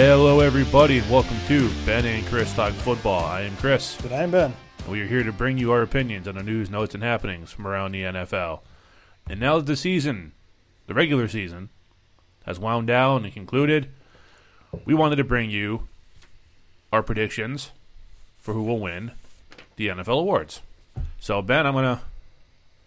Hello, everybody, and welcome to Ben and Chris Talk Football. I am Chris. Good I'm Ben. and We are here to bring you our opinions on the news, notes, and happenings from around the NFL. And now that the season, the regular season, has wound down and concluded, we wanted to bring you our predictions for who will win the NFL awards. So, Ben, I'm gonna.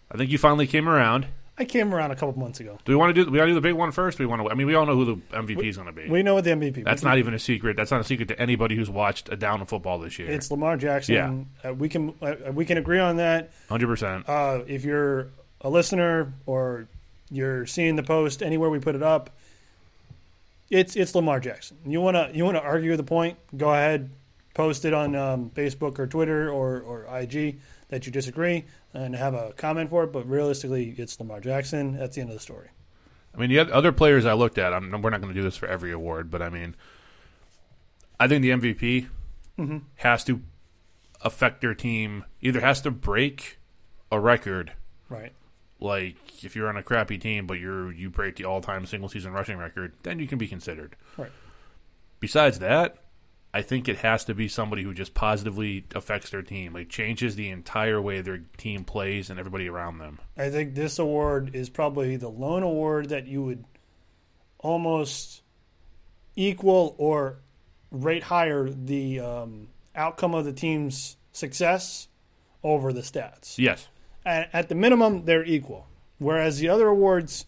I think you finally came around. I came around a couple months ago. Do we want to do? We want to do the big one first. We want to. I mean, we all know who the MVP is going to be. We know what the MVP. That's not even a secret. That's not a secret to anybody who's watched a down of football this year. It's Lamar Jackson. Yeah. Uh, we can uh, we can agree on that. Hundred percent. Uh, if you're a listener or you're seeing the post anywhere we put it up, it's it's Lamar Jackson. You wanna you wanna argue the point? Go ahead, post it on um, Facebook or Twitter or or IG that you disagree and have a comment for it. But realistically, it's Lamar Jackson. That's the end of the story. I mean, the other players I looked at. I'm, we're not going to do this for every award, but I mean, I think the MVP Mm-hmm. has to affect their team. Either has to break a record, Right. like if you're on a crappy team, but you're you break the all-time single-season rushing record, then you can be considered. Right. Besides that, I think it has to be somebody who just positively affects their team, like changes the entire way their team plays and everybody around them. I think this award is probably the lone award that you would almost equal or rate higher the um, outcome of the team's success over the stats. Yes. At, at the minimum, they're equal. Whereas the other awards,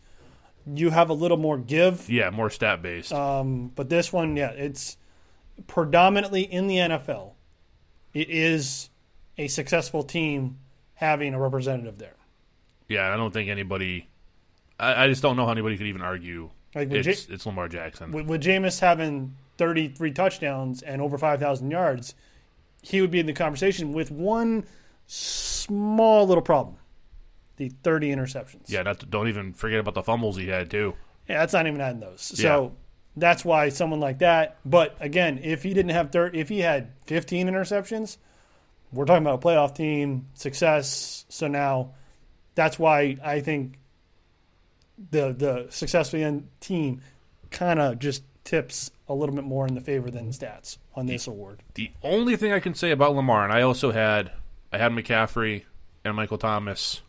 you have a little more give. Yeah, more stat based. Um, but this one, yeah, it's predominantly in the NFL. It is a successful team having a representative there. yeah, I don't think anybody. I, I just don't know how anybody could even argue Like it's, Ja- it's Lamar Jackson. with, with Jameis having 33 touchdowns and over 5,000 yards, he would be in the conversation with one small little problem the 30 interceptions. yeah, not to, don't even forget about the fumbles he had too. Yeah, that's not even adding those. So that's why someone like that. But again, if he didn't have 30, if he had 15 interceptions, we're talking about a playoff team success. So now that's why I think the the successful end team kind of just tips a little bit more in the favor than stats on this award. The only thing I can say about Lamar, and I also had I had McCaffrey and Michael Thomas,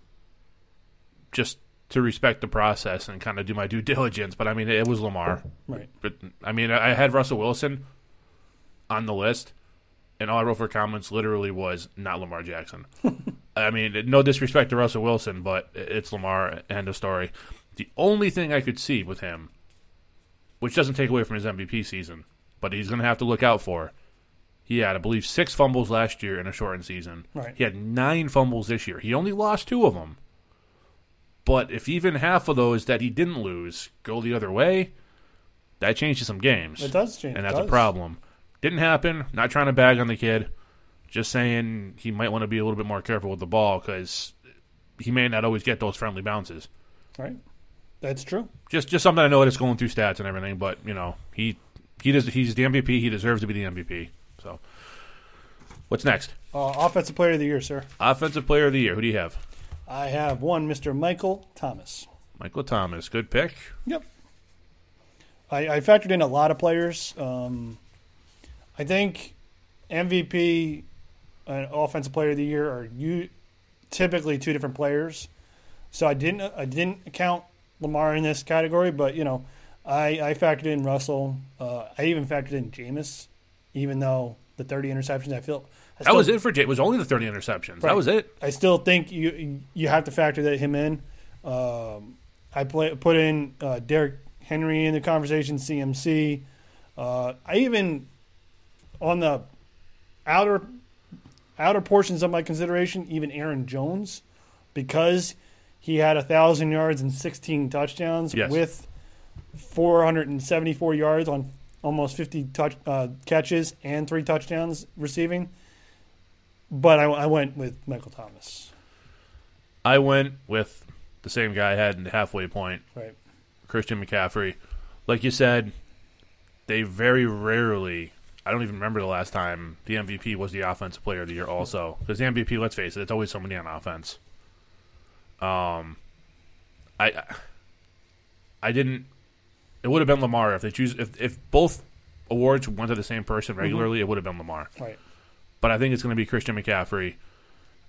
just to respect the process and kind of do my due diligence. But I mean, it was Lamar. Right. But I mean, I had Russell Wilson on the list, and all I wrote for comments literally was not Lamar Jackson. I mean, no disrespect to Russell Wilson, but it's Lamar. End of story. The only thing I could see with him, which doesn't take away from his MVP season, but he's going to have to look out for. He had, I believe, six fumbles last year in a shortened season. Right. He had nine fumbles this year. He only lost two of them. But if even half of those that he didn't lose go the other way, that changes some games. It does change. And that's a problem. Didn't happen. Not trying to bag on the kid. Just saying he might want to be a little bit more careful with the ball because he may not always get those friendly bounces. Right. That's true. Just just something I know that's going through stats and everything. But you know he he does he's the MVP. He deserves to be the MVP. So what's next? Uh, offensive player of the year, sir. Offensive Player of the Year. Who do you have? I have one, Mr. Michael Thomas. Michael Thomas. Good pick. Yep. I, I factored in a lot of players. Um, I think MVP and Offensive Player of the Year are you typically two different players. So I didn't I didn't count Lamar in this category, but you know I, I factored in Russell. Uh, I even factored in Jameis, even though the 30 interceptions. I feel I That was it for Jay. It was only the 30 interceptions. That was it. I still think you you have to factor that him in. Um, I play, put in uh, Derrick Henry in the conversation, CMC. Uh, I even on the outer outer portions of my consideration, even Aaron Jones, because he had a thousand yards and sixteen touchdowns Yes. with four hundred and seventy four yards on almost fifty touch uh, catches and three touchdowns receiving. But I, I went with Michael Thomas. I went with the same guy I had in the halfway point, Right. Christian McCaffrey. Like you said, they very rarely. I don't even remember the last time the MVP was the offensive player of the year. Also, because the MVP, let's face it, it's always somebody on offense. Um, I, I didn't. It would have been Lamar if they choose if if both awards went to the same person regularly, it would have been Lamar. Right. But I think it's going to be Christian McCaffrey.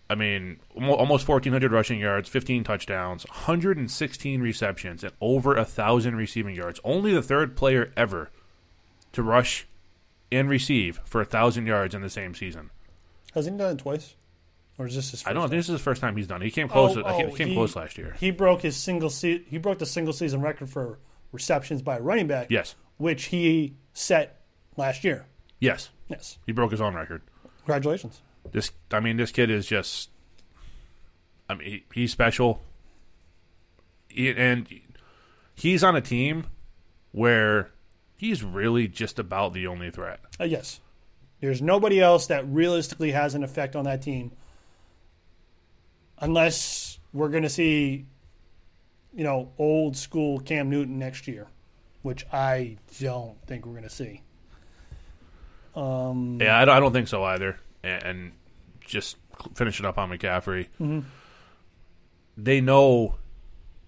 I mean, almost 1,400 rushing yards, 15 touchdowns, 116 receptions, and over a 1,000 receiving yards. Only the third player ever to rush and receive for a 1,000 yards in the same season. Hasn't he done it twice? Or is this his first I don't time? think this is the first time he's done it. He came close. Oh, oh, he came he- close last year. He broke his single se- he broke the single season record for receptions by a running back, Yes. which he set last year. Yes. Yes. He broke his own record. Congratulations. This, I mean, this kid is just. I mean, he, he's special, He- and he's on a team where he's really just about the only threat. Uh, yes. There's nobody else that realistically has an effect on that team unless we're going to see, you know, old school Cam Newton next year, which I don't think we're going to see. Um, Yeah, I don't, I don't think so either. And, and just finishing up on McCaffrey, they know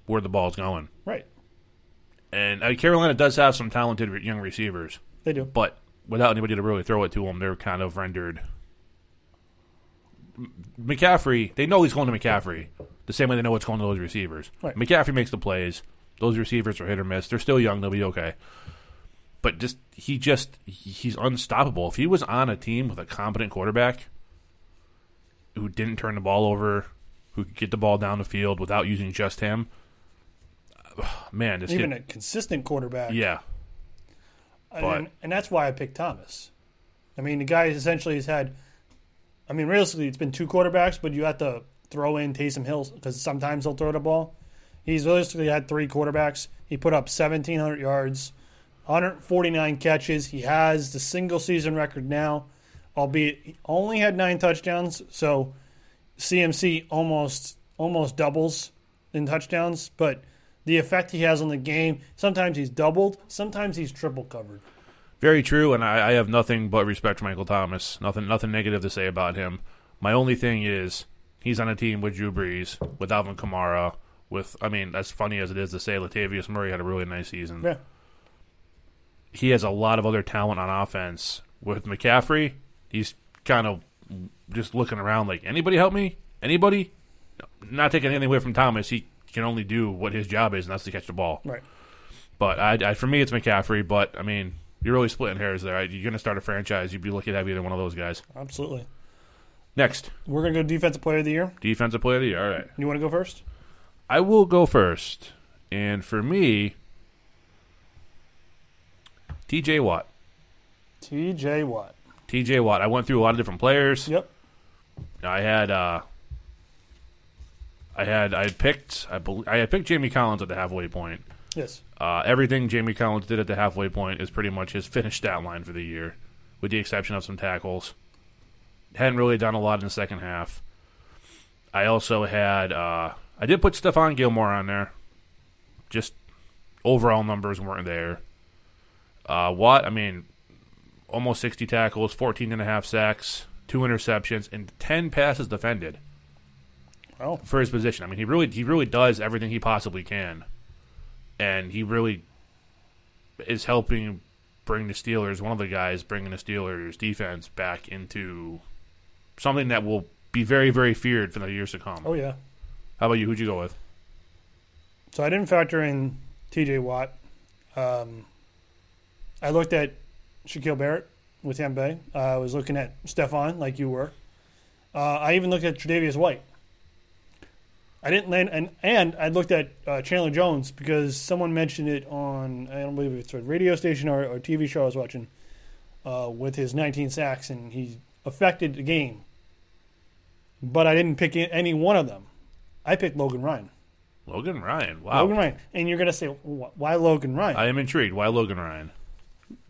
where the ball's going, right. and uh, Carolina does have some talented young receivers, They do. but without anybody to really throw it to them, they're kind of rendered. McCaffrey, they know he's going to McCaffrey the same way they know what's going to those receivers. Right. McCaffrey makes the plays. Those receivers are hit or miss. They're still young. They'll be okay. But just he just he's unstoppable. If he was on a team with a competent quarterback who didn't turn the ball over, who could get the ball down the field without using just him, man, this Even kid, a consistent quarterback. yeah, And, and that's why I picked Thomas. I mean, the guy essentially has had. I mean, realistically, it's been two quarterbacks, but you have to throw in Taysom Hill because sometimes he'll throw the ball. He's realistically had three quarterbacks. He put up 1,700 yards, 149 catches. He has the single season record now, albeit he only had nine touchdowns. So CMC almost almost doubles in touchdowns, but the effect he has on the game, sometimes he's doubled, sometimes he's triple covered. Very true, and I, I have nothing but respect for Michael Thomas. Nothing, nothing negative to say about him. My only thing is he's on a team with Drew Brees, with Alvin Kamara, with I mean, as funny as it is to say, Latavius Murray had a really nice season. Yeah. He has a lot of other talent on offense. With McCaffrey, he's kind of just looking around like, anybody help me? Anybody? Not taking anything away from Thomas. He can only do what his job is, and that's to catch the ball. Right. But I, I, for me, it's McCaffrey. But I mean, you're really splitting hairs there. You're going to start a franchise. You'd be lucky to have either one of those guys. Absolutely. Next, We're going to go defensive player of the year. defensive player of the year. All right, You want to go first? I will go first. And for me, T.J. Watt. TJ Watt. T.J. Watt. I went through a lot of different players. Yep. I had, uh, I had, I had picked, I, bel I had picked Jamie Collins at the halfway point. Yes. Uh, everything Jamie Collins did at the halfway point is pretty much his finished stat line for the year, with the exception of some tackles. Hadn't really done a lot in the second half. I also had uh, I did put Stephon Gilmore on there. Just overall numbers weren't there. Uh, Watt, I mean, almost 60 tackles, 14 and a half sacks, two interceptions, and 10 passes defended Oh, for his position. I mean, he really he really does everything he possibly can, and he really is helping bring the Steelers. One of the guys bringing the Steelers defense back into something that will be very very feared for the years to come. oh yeah. How about you? Who'd you go with? So I didn't factor in TJ Watt. Um, I looked at Shaquil Barrett with Tampa Bay. Uh, I was looking at Stephon, like you were. Uh, I even looked at Tre'Davious White. I didn't land, and and I looked at uh, Chandler Jones because someone mentioned it on I don't believe it's a radio station or, or TV show I was watching uh, with his 19 sacks, and he affected the game. But I didn't pick any one of them. I picked Logan Ryan. Logan Ryan. Wow. Logan Ryan. And you're going to say, why Logan Ryan? I am intrigued. Why Logan Ryan?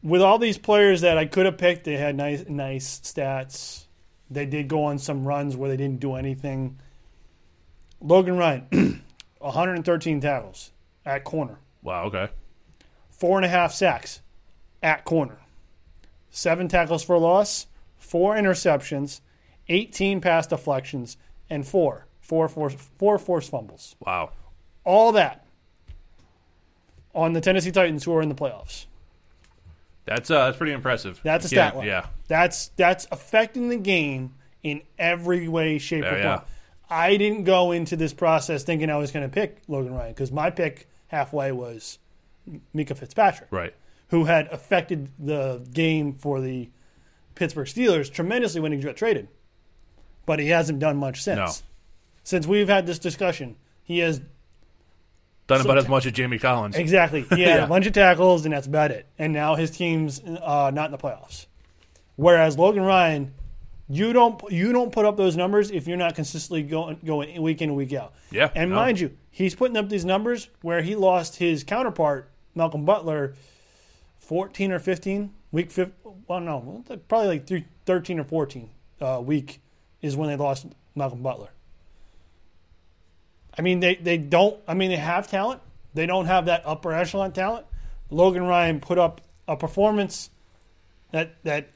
With all these players that I could have picked, they had nice, nice stats. They did go on some runs where they didn't do anything. Logan Ryan, 113 tackles at corner, Wow. Okay. four and a half sacks at corner, seven tackles for loss, four interceptions, 18 pass deflections, and four, four, four, four forced fumbles. Wow. all that on the Tennessee Titans who are in the playoffs. That's uh, that's pretty impressive. That's a stat line. Yeah, That's that's affecting the game in every way, shape, or form. yeah. I didn't go into this process thinking I was going to pick Logan Ryan because my pick halfway was Minkah Fitzpatrick, right. who had affected the game for the Pittsburgh Steelers tremendously when he got traded, but he hasn't done much since. No. Since we've had this discussion, he has Done So about as much as Jamie Collins. Exactly. He had Yeah. a bunch of tackles, and that's about it. And now his team's uh, not in the playoffs. Whereas Logan Ryan, you don't you don't put up those numbers if you're not consistently going going week in and week out. Yeah, And no. mind you, he's putting up these numbers where he lost his counterpart Malcolm Butler, fourteen or fifteen week. Fif- well, no, probably like three, 13 or fourteen uh, week is when they lost Malcolm Butler. I mean, they, they don't. I mean, they have talent. They don't have that upper echelon talent. Logan Ryan put up a performance that that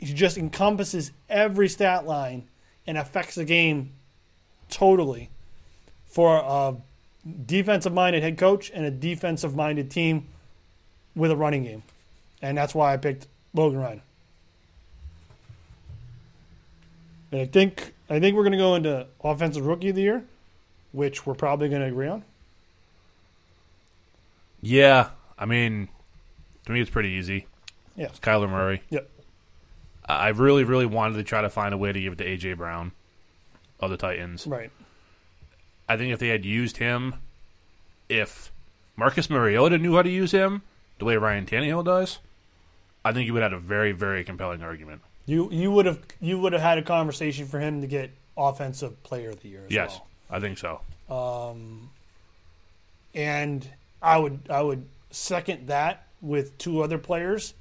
just encompasses every stat line and affects the game totally for a defensive minded head coach and a defensive minded team with a running game. And that's why I picked Logan Ryan. And I think I think we're going to go into offensive rookie of the year, which we're probably going to agree on. Yeah, I mean, to me it's pretty easy. Yeah. It's Kyler Murray. Yep. I really, really wanted to try to find a way to give it to AJ Brown of the Titans. Right. I think if they had used him, if Marcus Mariota knew how to use him the way Ryan Tannehill does, I think you would have had a very, very compelling argument. You you would have you would have had a conversation for him to get offensive player of the year as yes, well. I think so. Um, and I would I would second that with two other players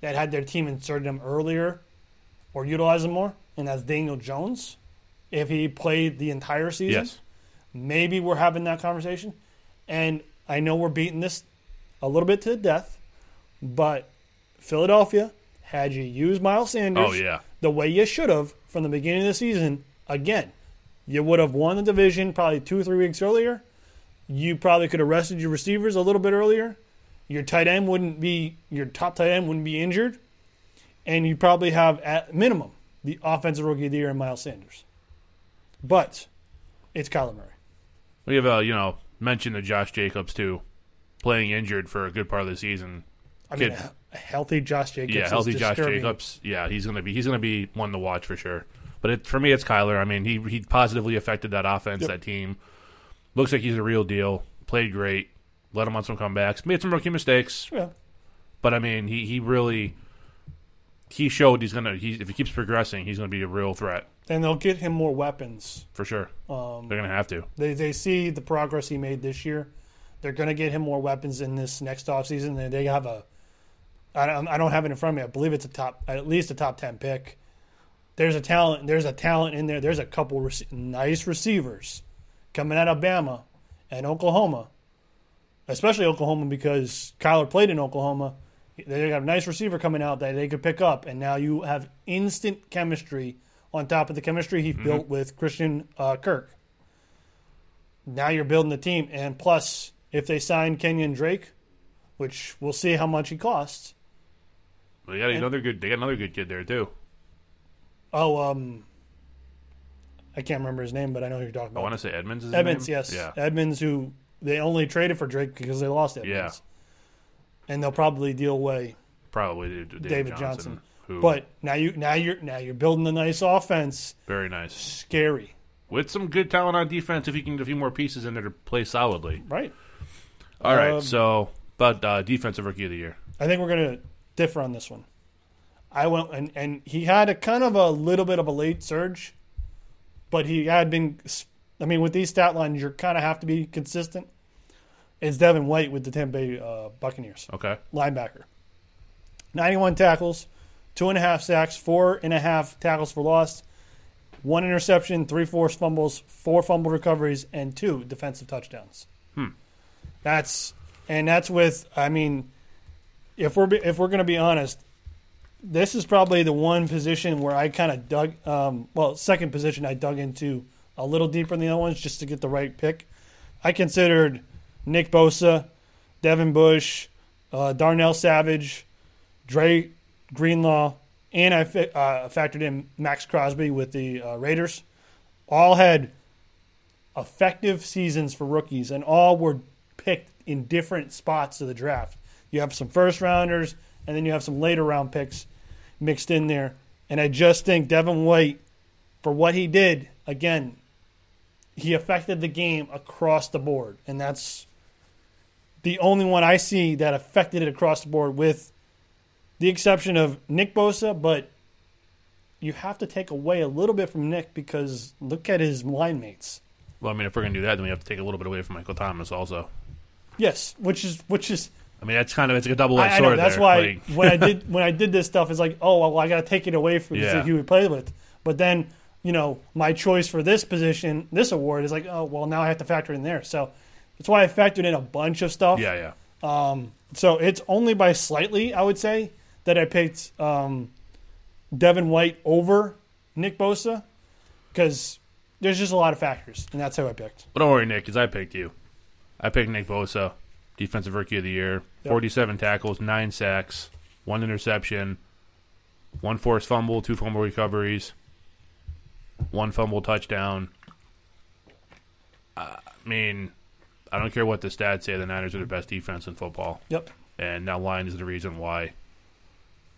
that had their team inserted them earlier or utilize them more, and that's Daniel Jones. If he played the entire season, Yes. maybe we're having that conversation. And I know we're beating this a little bit to the death, but Philadelphia had you use Miles Sanders Oh, yeah. the way you should have from the beginning of the season. Again, you would have won the division probably two or three weeks earlier. You probably could have rested your receivers a little bit earlier. Your tight end wouldn't be your top tight end wouldn't be injured, and you probably have at minimum the offensive rookie of the year in Miles Sanders. But it's Kyler Murray. We have, uh, you know, mentioned to Josh Jacobs, too, playing injured for a good part of the season. I mean, Kid- a, a healthy Josh Jacobs. yeah, healthy Josh. Jacobs. Yeah, he's gonna be he's gonna be one to watch for sure. But it, for me, it's Kyler. I mean, he he positively affected that offense, Yep. that team. Looks like he's a real deal. Played great. Let him on some comebacks. Made some rookie mistakes, Yeah. but I mean, he he really he showed he's gonna. He, if he keeps progressing, he's gonna be a real threat And they'll get him more weapons. for sure. Um, They're gonna have to. They they see the progress he made this year. They're going to get him more weapons in this next offseason. They they have a I don't, I don't have it in front of me. I believe it's a top at least a top 10 pick. There's a talent there's a talent in there. There's a couple rec- nice receivers coming out of Alabama and Oklahoma. Especially Oklahoma because Kyler played in Oklahoma. They got a nice receiver coming out that they could pick up, and now you have instant chemistry on top of the chemistry he built with Christian uh, Kirk. Now you're building the team, and plus, if they sign Kenyan Drake, which we'll see how much he costs. Well, They got another good. They got another good kid there too. Oh, um, I can't remember his name, but I know who you're talking about. I want to say Edmonds. Is Edmonds, name? yes, Yeah. Edmonds, who they only traded for Drake because they lost Edmonds. Yeah. and they'll probably deal away Probably David, David Johnson. Johnson. Who, But now you now you're now you're building a nice offense. very nice Scary, with some good talent on defense. If you can get a few more pieces in there to play solidly. right? All right. Um, So, but uh, defensive rookie of the year. I think we're going to differ on this one. I went and, and he had a kind of a little bit of a late surge, but he had been. I mean, with these stat lines, you kind of have to be consistent. It's Devin White with the Tampa Bay uh, Buccaneers Okay. linebacker. Ninety-one tackles, two and a half sacks, four and a half tackles for loss, one interception, three forced fumbles, four fumble recoveries, and two defensive touchdowns. That's and that's with. I mean, if we're if we're going to be honest, this is probably the one position where I kind of dug. Um, well, second position I dug into a little deeper than the other ones just to get the right pick. I considered Nick Bosa, Devin Bush, uh, Darnell Savage, Dre Greenlaw, and I uh, factored in Maxx Crosby with the uh, Raiders. All had effective seasons for rookies, and all were picked in different spots of the draft. You have some first rounders, and then you have some later round picks mixed in there. And I just think Devin White, for what he did, again, he affected the game across the board, and that's the only one I see that affected it across the board, with the exception of Nick Bosa. But you have to take away a little bit from Nick because look at his line mates. Well, I mean, if we're gonna do that, then we have to take a little bit away from Michael Thomas also. Yes, which is which is I mean, that's kind of it's like a double edged I, I know sword. that's there. why Like, when I did when I did this stuff, it's like, oh well, I got to take it away from Yeah. who we played with. But then you know, my choice for this position, this award is like, oh well, now I have to factor in there. So that's why I factored in a bunch of stuff. yeah, yeah. So it's only by slightly, I would say, that I picked um, Devin White over Nick Bosa because there's just a lot of factors, and that's how I picked. But don't worry, Nick, because I picked you. I picked Nick Bosa, defensive rookie of the year, Yep. 47 tackles, nine sacks, one interception, one forced fumble, two fumble recoveries, one fumble touchdown. Uh, I mean, I don't care what the stats say. The Niners are the best defense in football, Yep. and that line is the reason why.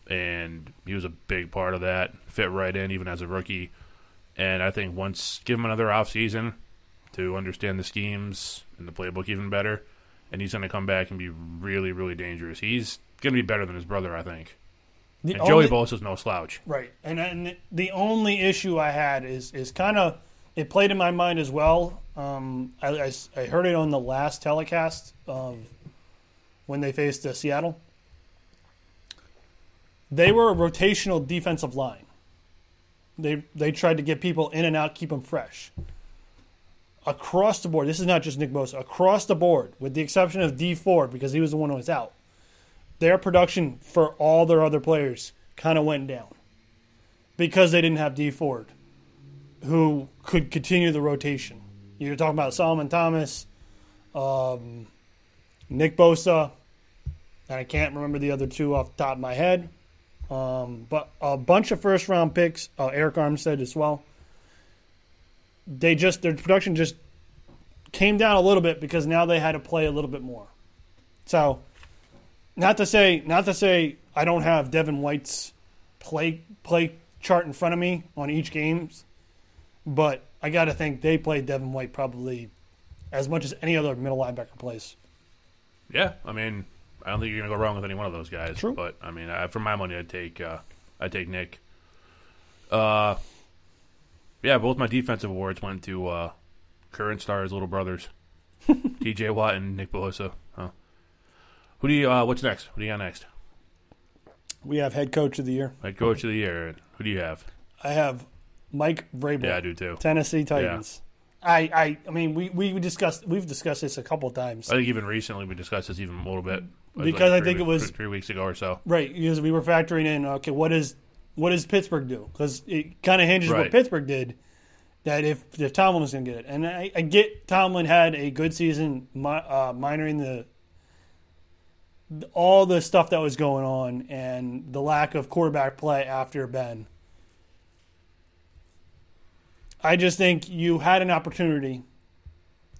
And he was a big part of that. Fit right in, even as a rookie. And I think once give him another off season to understand the schemes and the playbook even better, and he's going to come back and be really, really dangerous. He's going to be better than his brother, I think. The And Joey only- Bosa's no slouch. Right, and and the only issue I had is is kind of it played in my mind as well. Um, I, I I heard it on the last telecast of when they faced uh, Seattle. They were a rotational defensive line. They they tried to get people in and out, keep them fresh. Across the board, this is not just Nick Bosa. Across the board, with the exception of Dee Ford because he was the one who was out, their production for all their other players kind of went down because they didn't have Dee Ford, who could continue the rotation. You're talking about Solomon Thomas, um, Nick Bosa, and I can't remember the other two off the top of my head. Um, but a bunch of first round picks, uh, Arik Armstead as well. They just their production just came down a little bit because now they had to play a little bit more. So, not to say not to say I don't have Devin White's play play chart in front of me on each games, but I got to think they played Devin White probably as much as any other middle linebacker plays. Yeah, I mean, I don't think you're going to go wrong with any one of those guys. True. But I mean, I, for my money, I'd take uh, I'd take Nick. Uh, yeah, both my defensive awards went to uh, current stars, little brothers, T.J. Watt and Nick Bosa. Huh. Who do you? Uh, what's next? What do you got next? We have head coach of the year. Head coach of the year. Who do you have? I have Mike Vrabel, Yeah, I do too. Tennessee Titans. I, I, I mean, we, we discussed we've discussed this a couple times, I think even recently we discussed this even a little bit It was Because I three think it was- three weeks ago or so. right? Because we were factoring in, okay, what is what does Pittsburgh do? Because it kind of hinges what Pittsburgh did. That if if Tomlin was going to get it, and I, I get Tomlin had a good season, uh, minoring the all the stuff that was going on and the lack of quarterback play after Ben. I just think you had an opportunity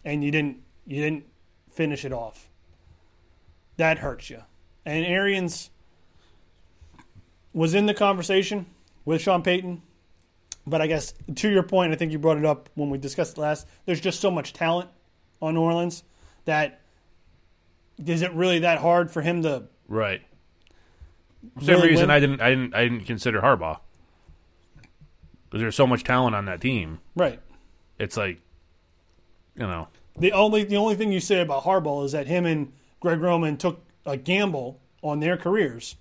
and you didn't you didn't finish it off. That hurts you. And Arians was in the conversation with Sean Payton, but I guess to your point, I think you brought it up when we discussed it last. There's just so much talent on New Orleans that is it really that hard for him to Right. Really reason, win? I didn't, I didn't, I didn't consider Harbaugh because there's so much talent on that team. right? It's like, you know, The only the only thing you say about Harbaugh is that him and Greg Roman took a gamble on their careers,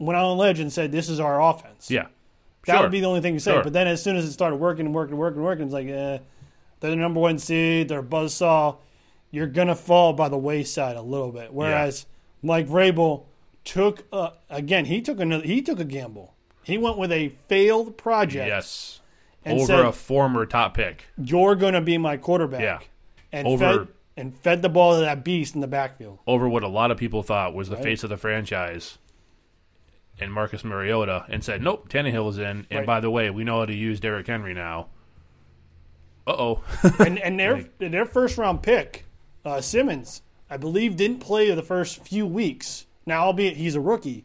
went on a ledge and said, "This is our offense." yeah, That Sure. would be the only thing to say. Sure. But then as soon as it started working and working and working and working, it's like, eh, they're the number one seed, they're a buzzsaw. You're going to fall by the wayside a little bit. Whereas Mike Vrabel took, a, again, he took another, he took a gamble. He went with a failed project yes, and over said, a former top pick. you're going to be my quarterback. Yeah. And Over- fed, and fed the ball to that beast in the backfield. over what a lot of people thought was the Right. face of the franchise, and Marcus Mariota and said, "Nope, Tannehill's in." And Right. by the way, we know how to use Derrick Henry now. Uh oh. and and their their first round pick, uh, Simmons, I believe, didn't play the first few weeks. Now, albeit he's a rookie,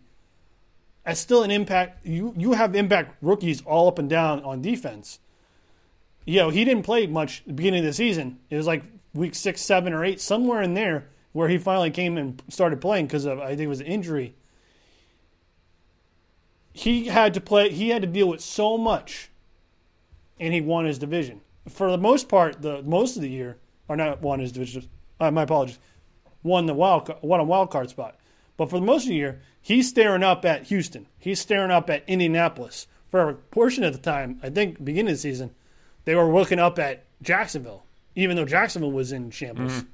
that's still an impact. You you have impact rookies all up and down on defense. You know, he didn't play much at the beginning of the season. It was like week six, seven, or eight, somewhere in there, where he finally came and started playing because of I think it was an injury. He had to play. He had to deal with so much, and he won his division for the most part. The most of the year, or not won his division. Uh, my apologies. Won the wild, won a wild card spot, but for the most of the year, he's staring up at Houston. He's staring up at Indianapolis. For a portion of the time, I think beginning of the season, they were looking up at Jacksonville, even though Jacksonville was in shambles.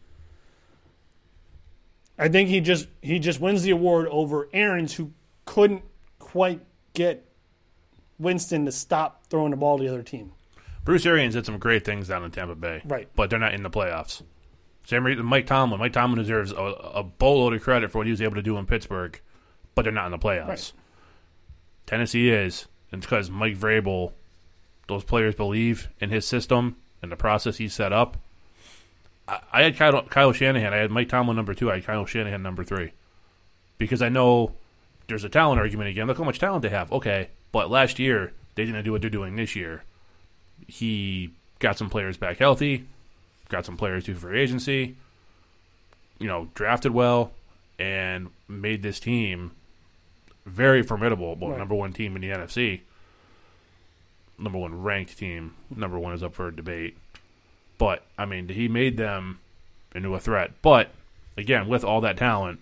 I think he just he just wins the award over Arians, who couldn't quite get Winston to stop throwing the ball to the other team. Bruce Arians did some great things down in Tampa Bay, Right. But they're not in the playoffs. Same reason Mike Tomlin. Mike Tomlin deserves a, a boatload of credit for what he was able to do in Pittsburgh, but they're not in the playoffs. Right. Tennessee is, and it's because Mike Vrabel, those players believe in his system and the process he set up. I, I had Kyle, Kyle Shanahan. I had Mike Tomlin number two. I had Kyle Shanahan number three, because I know there's a talent argument again. Look how much talent they have. Okay, but last year they didn't do what they're doing this year. He got some players back healthy, got some players through free agency. You know, drafted well, and made this team very formidable. Well, Right. number one team in the NFC, number one ranked team. Number one is up for debate, but I mean, he made them into a threat. But again, with all that talent.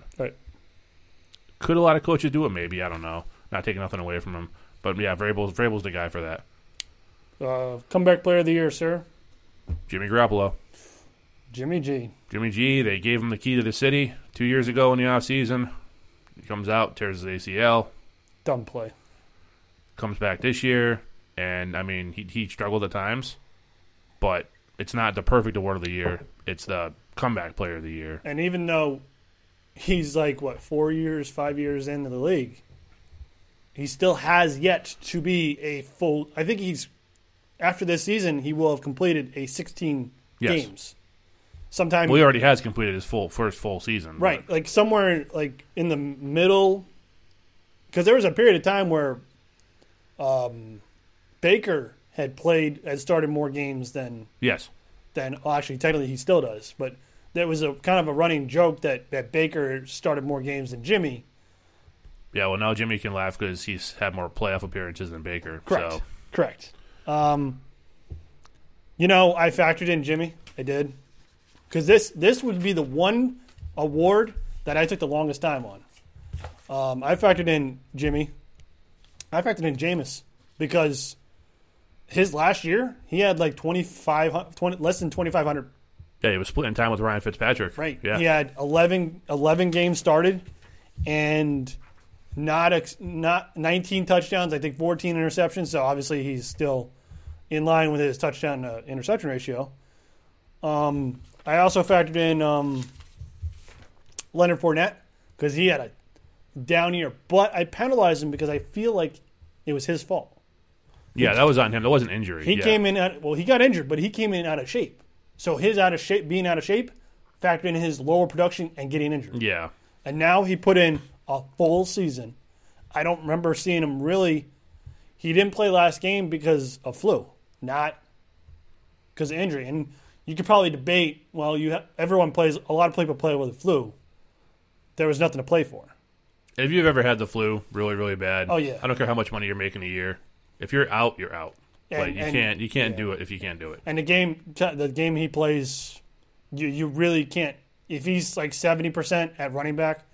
Could a lot of coaches do it? Maybe I don't know. Not taking nothing away from him, but yeah, Vrabel's Vrabel's the guy for that. Uh, comeback player of the year, sir. Jimmy Garoppolo, Jimmy G. Jimmy G. They gave him the key to the city two years ago in the off season. He comes out, tears his ACL, Dumb play. comes back this year, and I mean he he struggled at times, but it's not the perfect award of the year. It's the comeback player of the year. And even though he's like what four years, five years into the league, he still has yet to be a full. I think he's after this season he will have completed a 16 Yes. games. Sometime Well, he already has completed his full first full season. but- right, like somewhere like in the middle, because there was a period of time where um, Baker had played had started more games than Yes. than well, actually technically he still does, but there was a kind of a running joke that, that Baker started more games than Jimmy. Yeah. Well, now Jimmy can laugh because he's had more playoff appearances than Baker. Correct. So Correct. Um, you know, I factored in Jimmy. I did because this this would be the one award that I took the longest time on. Um, I factored in Jimmy. I factored in Jameis because his last year he had like 25, 20, less than twenty five hundred yeah, he was splitting time with Ryan Fitzpatrick. Right. Yeah. He had 11, 11 games started and not ex, not 19 touchdowns, I think 14 interceptions. So obviously he's still in line with his touchdown uh, interception ratio. Um, I also factored in um, Leonard Fournette because he had a down year, but I penalized him because I feel like it was his fault. Yeah, that was on him. That wasn't injury. He yeah. came in well, he got injured, but he came in out of shape. So his out of shape, being out of shape, factored in his lower production and getting injured. Yeah. And now he put in a full season. I don't remember seeing him really. He didn't play last game because of flu, not because of injury. And you could probably debate. Well, you ha- everyone plays. A lot of people play with the flu. There was nothing to play for. If you've ever had the flu really, really bad, Oh, yeah. I don't care how much money you're making a year. If you're out, you're out. And- like you and- can't, you can't yeah. do it if you can't do it. And the game, the game he plays, you you really can't. If he's like seventy percent at running back,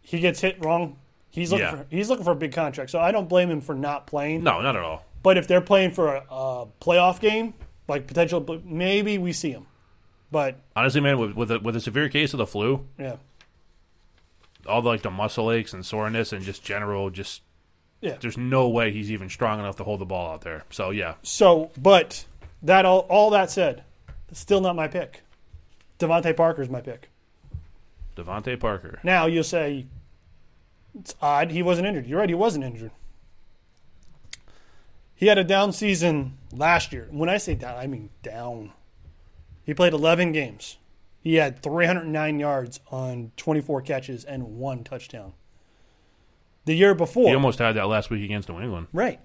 he gets hit wrong. He's looking Yeah. for he's looking for a big contract. So I don't blame him for not playing. No, not at all. But if they're playing for a, a playoff game, like potential, maybe we see him. But Honestly, man, with with a, with a severe case of the flu, yeah, all the, like the muscle aches and soreness and just general, just yeah. there's no way he's even strong enough to hold the ball out there. So yeah, So, but that all all that said, still not my pick. DeVante Parker's my pick. DeVante Parker. Now you'll say, It's odd he wasn't injured. You're right, he wasn't injured. He had a down season last year. When I say down, I mean down. He played 11 games. He had 309 yards on 24 catches and one touchdown. The year before, He almost had that last week against New England. Right.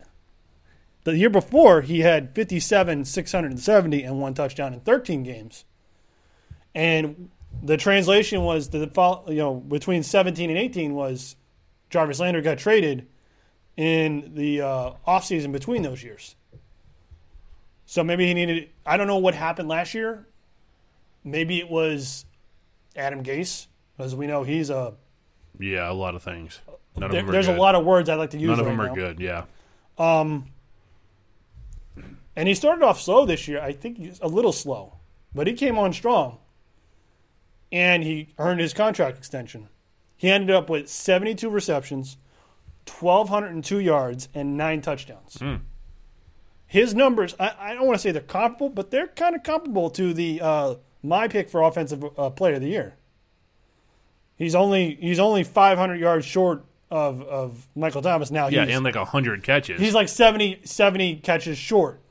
The year before, he had 57, 670, and one touchdown in 13 games. And the translation was the you know between 17 and 18 was Jarvis Landry got traded in the uh, offseason between those years. So maybe he needed. I don't know what happened last year. Maybe it was Adam Gase, as we know he's a. Yeah, a lot of things. None There, of them there's good. a lot of words I like to use. None of right them are now. good. Yeah. And he started off slow this year. I think he's a little slow, but he came on strong. And he earned his contract extension. He ended up with 72 receptions, 1,202 yards, and nine touchdowns. His numbers, I, I don't want to say they're comparable, but they're kind of comparable to the uh, my pick for offensive uh, player of the year. He's only he's only 500 yards short of, of Michael Thomas now. Yeah, and like hundred catches. He's like 70, 70 catches short.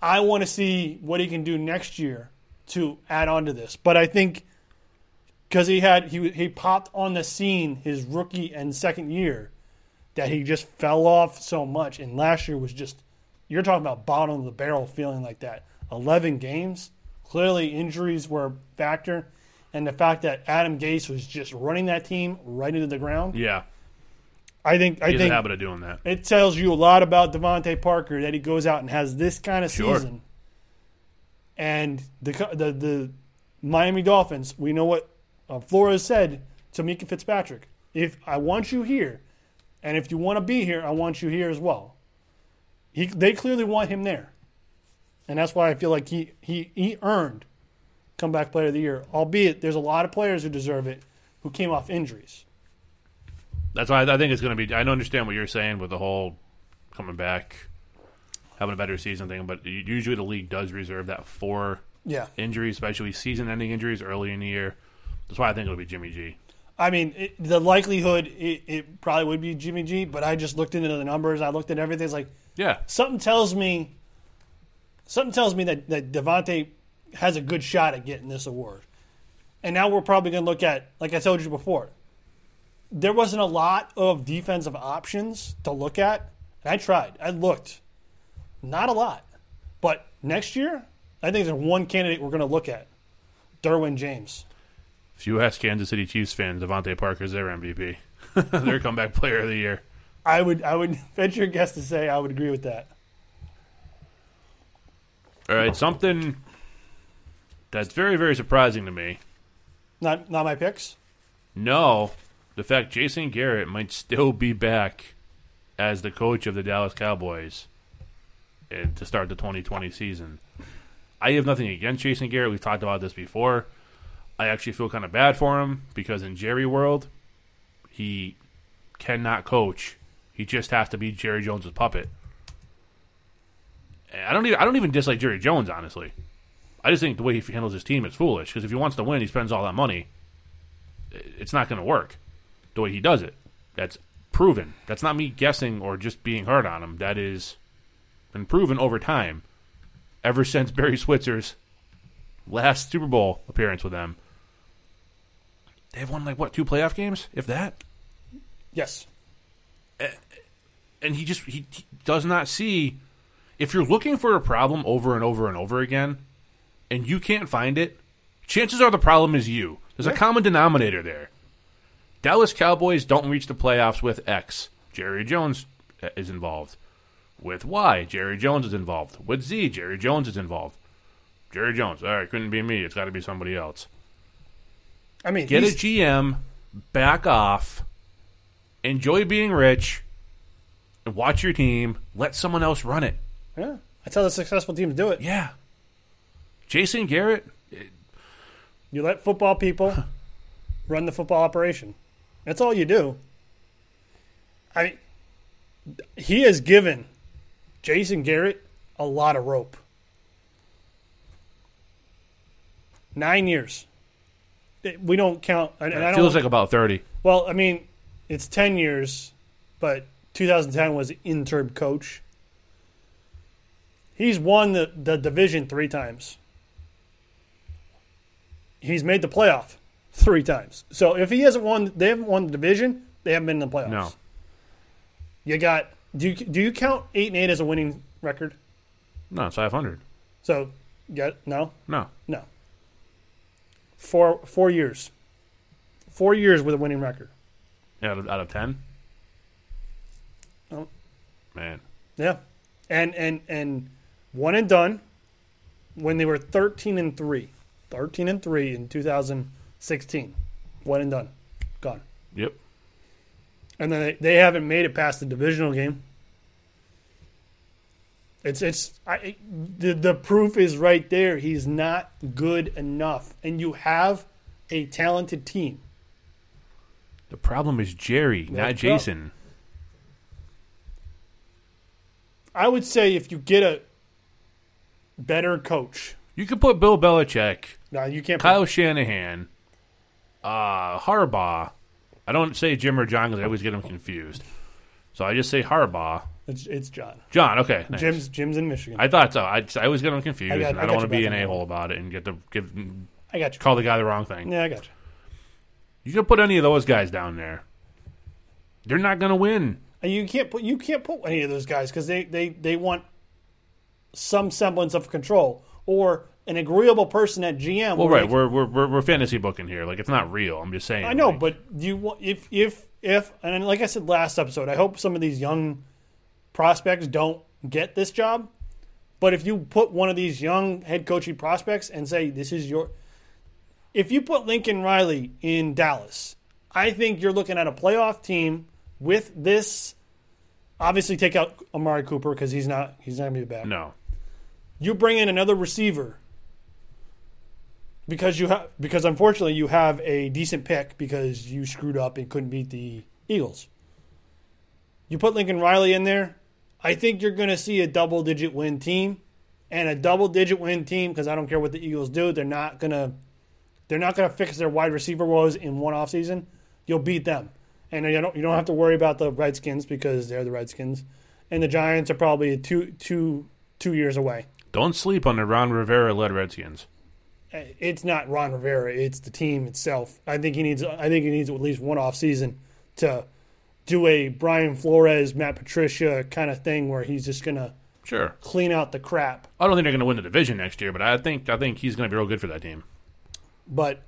I want to see what he can do next year to add on to this. But I think because he had he he popped on the scene his rookie and second year that he just fell off so much. And last year was just you're talking about bottom of the barrel feeling like that. Eleven games, clearly injuries were a factor, and the fact that Adam Gase was just running that team right into the ground. yeah, I think I think a habit of doing that. it tells you a lot about DeVante Parker that he goes out and has this kind of Sure. season. And the the the Miami Dolphins, we know what uh, Flores said to Minkah Fitzpatrick. If I want you here, and if you want to be here, I want you here as well. He they clearly want him there, and that's why I feel like he he he earned comeback player of the year. Albeit there's a lot of players who deserve it who came off injuries. That's why I think it's going to be. I don't understand what you're saying with the whole coming back, having a better season thing, but usually the league does reserve that for Yeah, injuries, especially season-ending injuries early in the year. That's why I think it'll be Jimmy G. I mean, it, the likelihood it, it probably would be Jimmy G, but I just looked into the numbers. I looked at everything. It's like Yeah, something tells me, something tells me that that DeVante has a good shot at getting this award. And now we're probably going to look at, like I told you before, there wasn't a lot of defensive options to look at. And I tried. I looked. Not a lot. But next year, I think there's one candidate we're going to look at Derwin James. if you ask Kansas City Chiefs fans, DeVante Parker's their MVP, their comeback player of the year. I would I would venture a guess to say I would agree with that. All right, something that's very very surprising to me. Not not my picks. No, the fact Jason Garrett might still be back as the coach of the Dallas Cowboys to start the 2020 season. I have nothing against Jason Garrett. We've talked about this before. I actually feel kind of bad for him because in Jerry world, he cannot coach. He just has to be Jerry Jones's puppet. I don't even I don't even dislike Jerry Jones honestly. I just think the way he handles his team is foolish because if he wants to win, he spends all that money it's not going to work the way he does it. That's proven. That's not me guessing or just being hard on him. That is been proven over time. Ever since Barry Switzer's last Super Bowl appearance with them, they've won like what two playoff games, if that. Yes. And he just he, he does not see. If you're looking for a problem over and over and over again, and you can't find it, chances are the problem is you. There's a common denominator there. Dallas Cowboys don't reach the playoffs with X. Jerry Jones uh, is involved. With Y, Jerry Jones is involved. With Z, Jerry Jones is involved. Jerry Jones, all right, couldn't be me. It's got to be somebody else. I mean, Get a GM, back off, enjoy being rich, and watch your team. Let someone else run it. yeah, that's how the successful teams to do it. Yeah. Jason Garrett, You let football people run the football operation. That's all you do. I mean, he has given Jason Garrett a lot of rope. Nine years. We don't count. And, and I it don't, feels like about 30. Well, I mean, it's 10 years, but 2010 was interim coach. He's won the, the division three times. He's made the playoff three times. So if he hasn't won, they haven't won the division. They haven't been in the playoffs. No. You got. Do you do you count eight and eight as a winning record? No, it's 500. So, yeah, no, No. no. Four four years. Four years with a winning record. Out of, out of 10? Oh. Man. Yeah, and and and one and done when they were thirteen and three. Thirteen and three in 2016. One and done, gone. Yep. And then they, they haven't made it past the divisional game. It's it's I, the the proof is right there. He's not good enough, and you have a talented team. The problem is Jerry, not That's the Jason. I would say if you get a better coach, You could put Bill Belichick, now you can't. Kyle Shanahan, uh, Harbaugh. I don't say Jim or John because I always get them confused. So I just say Harbaugh. It's, it's John. John, okay. nice. Jim's Jim's in Michigan. I thought so. I, just- I always get them confused, I got- and I, I don't want to you be an a hole about it and get the give I got you. call the guy the wrong thing. Yeah, I got you. You can put any of those guys down there. They're not going to win. And you can't put you can't put any of those guys because they, they they want some semblance of control or an agreeable person at GM. Well, right, we're, we're we're we're fantasy booking here. Like it's not real. I'm just saying. I know, like, but you if if if and like I said last episode, I hope some of these young prospects don't get this job. But if you put one of these young head coaching prospects and say this is your, if you put Lincoln Riley in Dallas, I think you're looking at a playoff team with this. Obviously, take out Amari Cooper because he's not he's not gonna be back. no. You bring in another receiver because you have because unfortunately you have a decent pick because you screwed up and couldn't beat the Eagles. You put Lincoln Riley in there. I think you're going to see a double digit win team and a double digit win team because I don't care what the Eagles do. They're not going to they're not going to fix their wide receiver woes in one offseason. You'll beat them. And you don't you don't have to worry about the Redskins because they're the Redskins. And the Giants are probably two two two years away. Don't sleep on the Ron Rivera led Redskins. Uh, it's not Ron Rivera; it's the team itself. I think he needs. I think he needs at least one off season to do a Brian Flores, Matt Patricia kind of thing where he's just gonna Sure. clean out the crap. I don't think they're going to win the division next year, but I think I think he's going to be real good for that team. But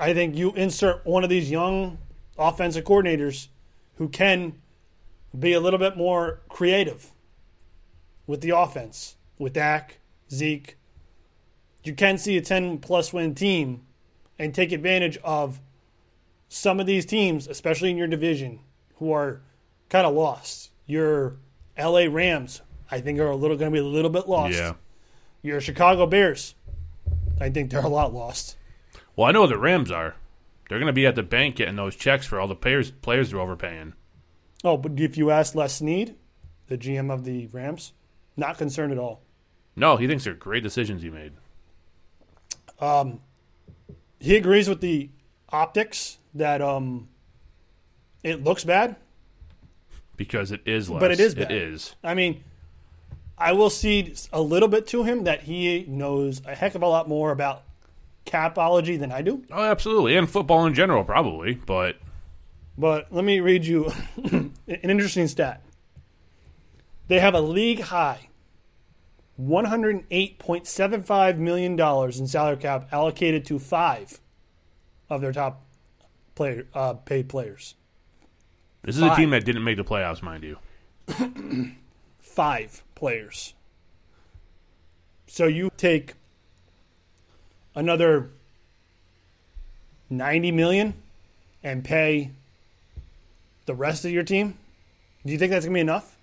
I think you insert one of these young offensive coordinators who can be a little bit more creative with the offense, with Dak, Zeke. You can see a 10 plus win team and take advantage of some of these teams, especially in your division, who are kind of lost. Your LA Rams, I think, are a little going to be a little bit lost. Yeah. Your Chicago Bears, I think they're a lot lost. Well, I know the Rams are. They're going to be at the bank getting those checks for all the players players they're overpaying. Oh, but if you ask Les Snead, the GM of the Rams, not concerned at all. No, he thinks they're great decisions he made. He agrees with the optics that um, it looks bad. Because it is less. But it is bad. is. I mean, I will see a little bit to him that he knows a heck of a lot more about capology than I do. Oh, absolutely. And football in general, probably. But But let me read you an interesting stat. They have a league high $108.75 million in salary cap allocated to five of their top player, uh, paid players. this is a team that didn't make the playoffs, mind you. Five players. So you take another 90 million and pay the rest of your team? Do you think that's going to be enough?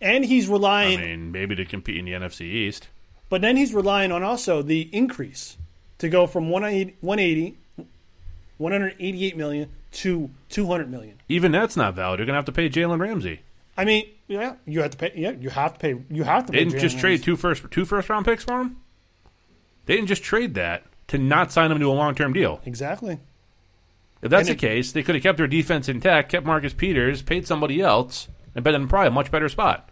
And he's relying. I mean, maybe to compete in the NFC East. But then he's relying on also the increase to go from 180, 180 188 million to 200 million. Even that's not valid. You're going to have to pay Jalen Ramsey. I mean, yeah, you have to pay. Yeah, you have to pay. You have to. They didn't Jalen just trade two first two first round picks for him. They didn't just trade that to not sign him to a long term deal. Exactly. If that's And the it- case, they could have kept their defense intact, kept Marcus Peters, paid somebody else, and been in probably a much better spot.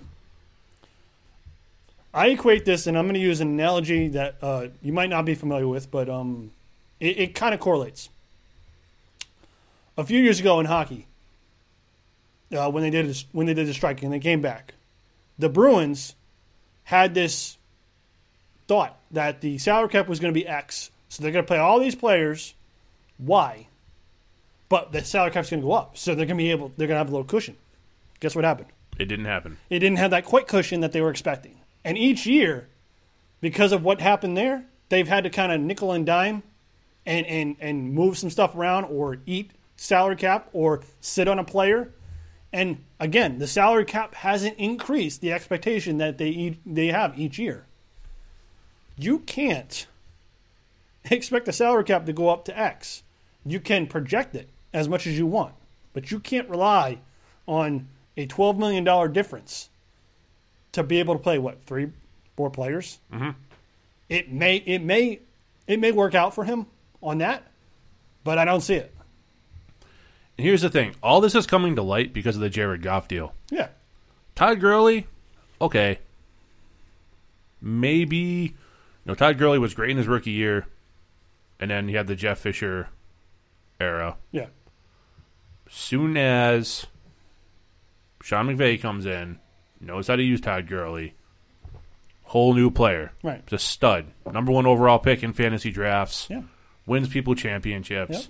I equate this, and I'm going to use an analogy that uh, you might not be familiar with, but um, it, it kind of correlates. A few years ago in hockey, uh, when they did this, when they did the strike and they came back, the Bruins had this thought that the salary cap was going to be X, so they're going to play all these players Y, but the salary cap's going to go up, so they're going to be able, they're going to have a little cushion. Guess what happened? It didn't happen. it didn't have that quick cushion that they were expecting. And each year, because of what happened there, they've had to kind of nickel and dime and, and, and move some stuff around or eat salary cap or sit on a player. And again, the salary cap hasn't increased the expectation that they eat, they have each year. You can't expect the salary cap to go up to X. You can project it as much as you want, but you can't rely on a $12 million difference to be able to play what three, four players. Mm-hmm. It may, it may, it may work out for him on that, but I don't see it. And here's the thing: all this is coming to light because of the Jared Goff deal. Yeah, Todd Gurley, okay, maybe. You know, Todd Gurley was great in his rookie year, and then he had the Jeff Fisher era. yeah, Soon as Sean McVay comes in, knows how to use Todd Gurley, whole new player. right. A stud, number one overall pick in fantasy drafts. Yeah, wins people championships,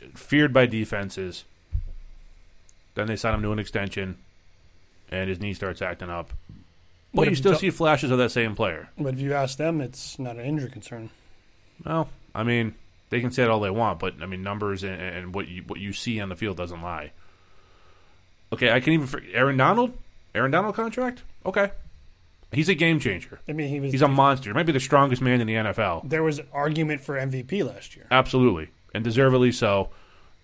Yep. feared by defenses. Then they sign him to an extension, and his knee starts acting up. But But you still see flashes of that same player. but if you ask them, it's not an injury concern. Well, I mean, they can say it all they want, but I mean, numbers and, and what you what you see on the field doesn't lie. Okay, I can even Aaron Donald, Aaron Donald contract. Okay, he's a game changer. I mean, he was. He's a monster. He might be the strongest man in the NFL. there was an argument for MVP last year. Absolutely, and deservedly so.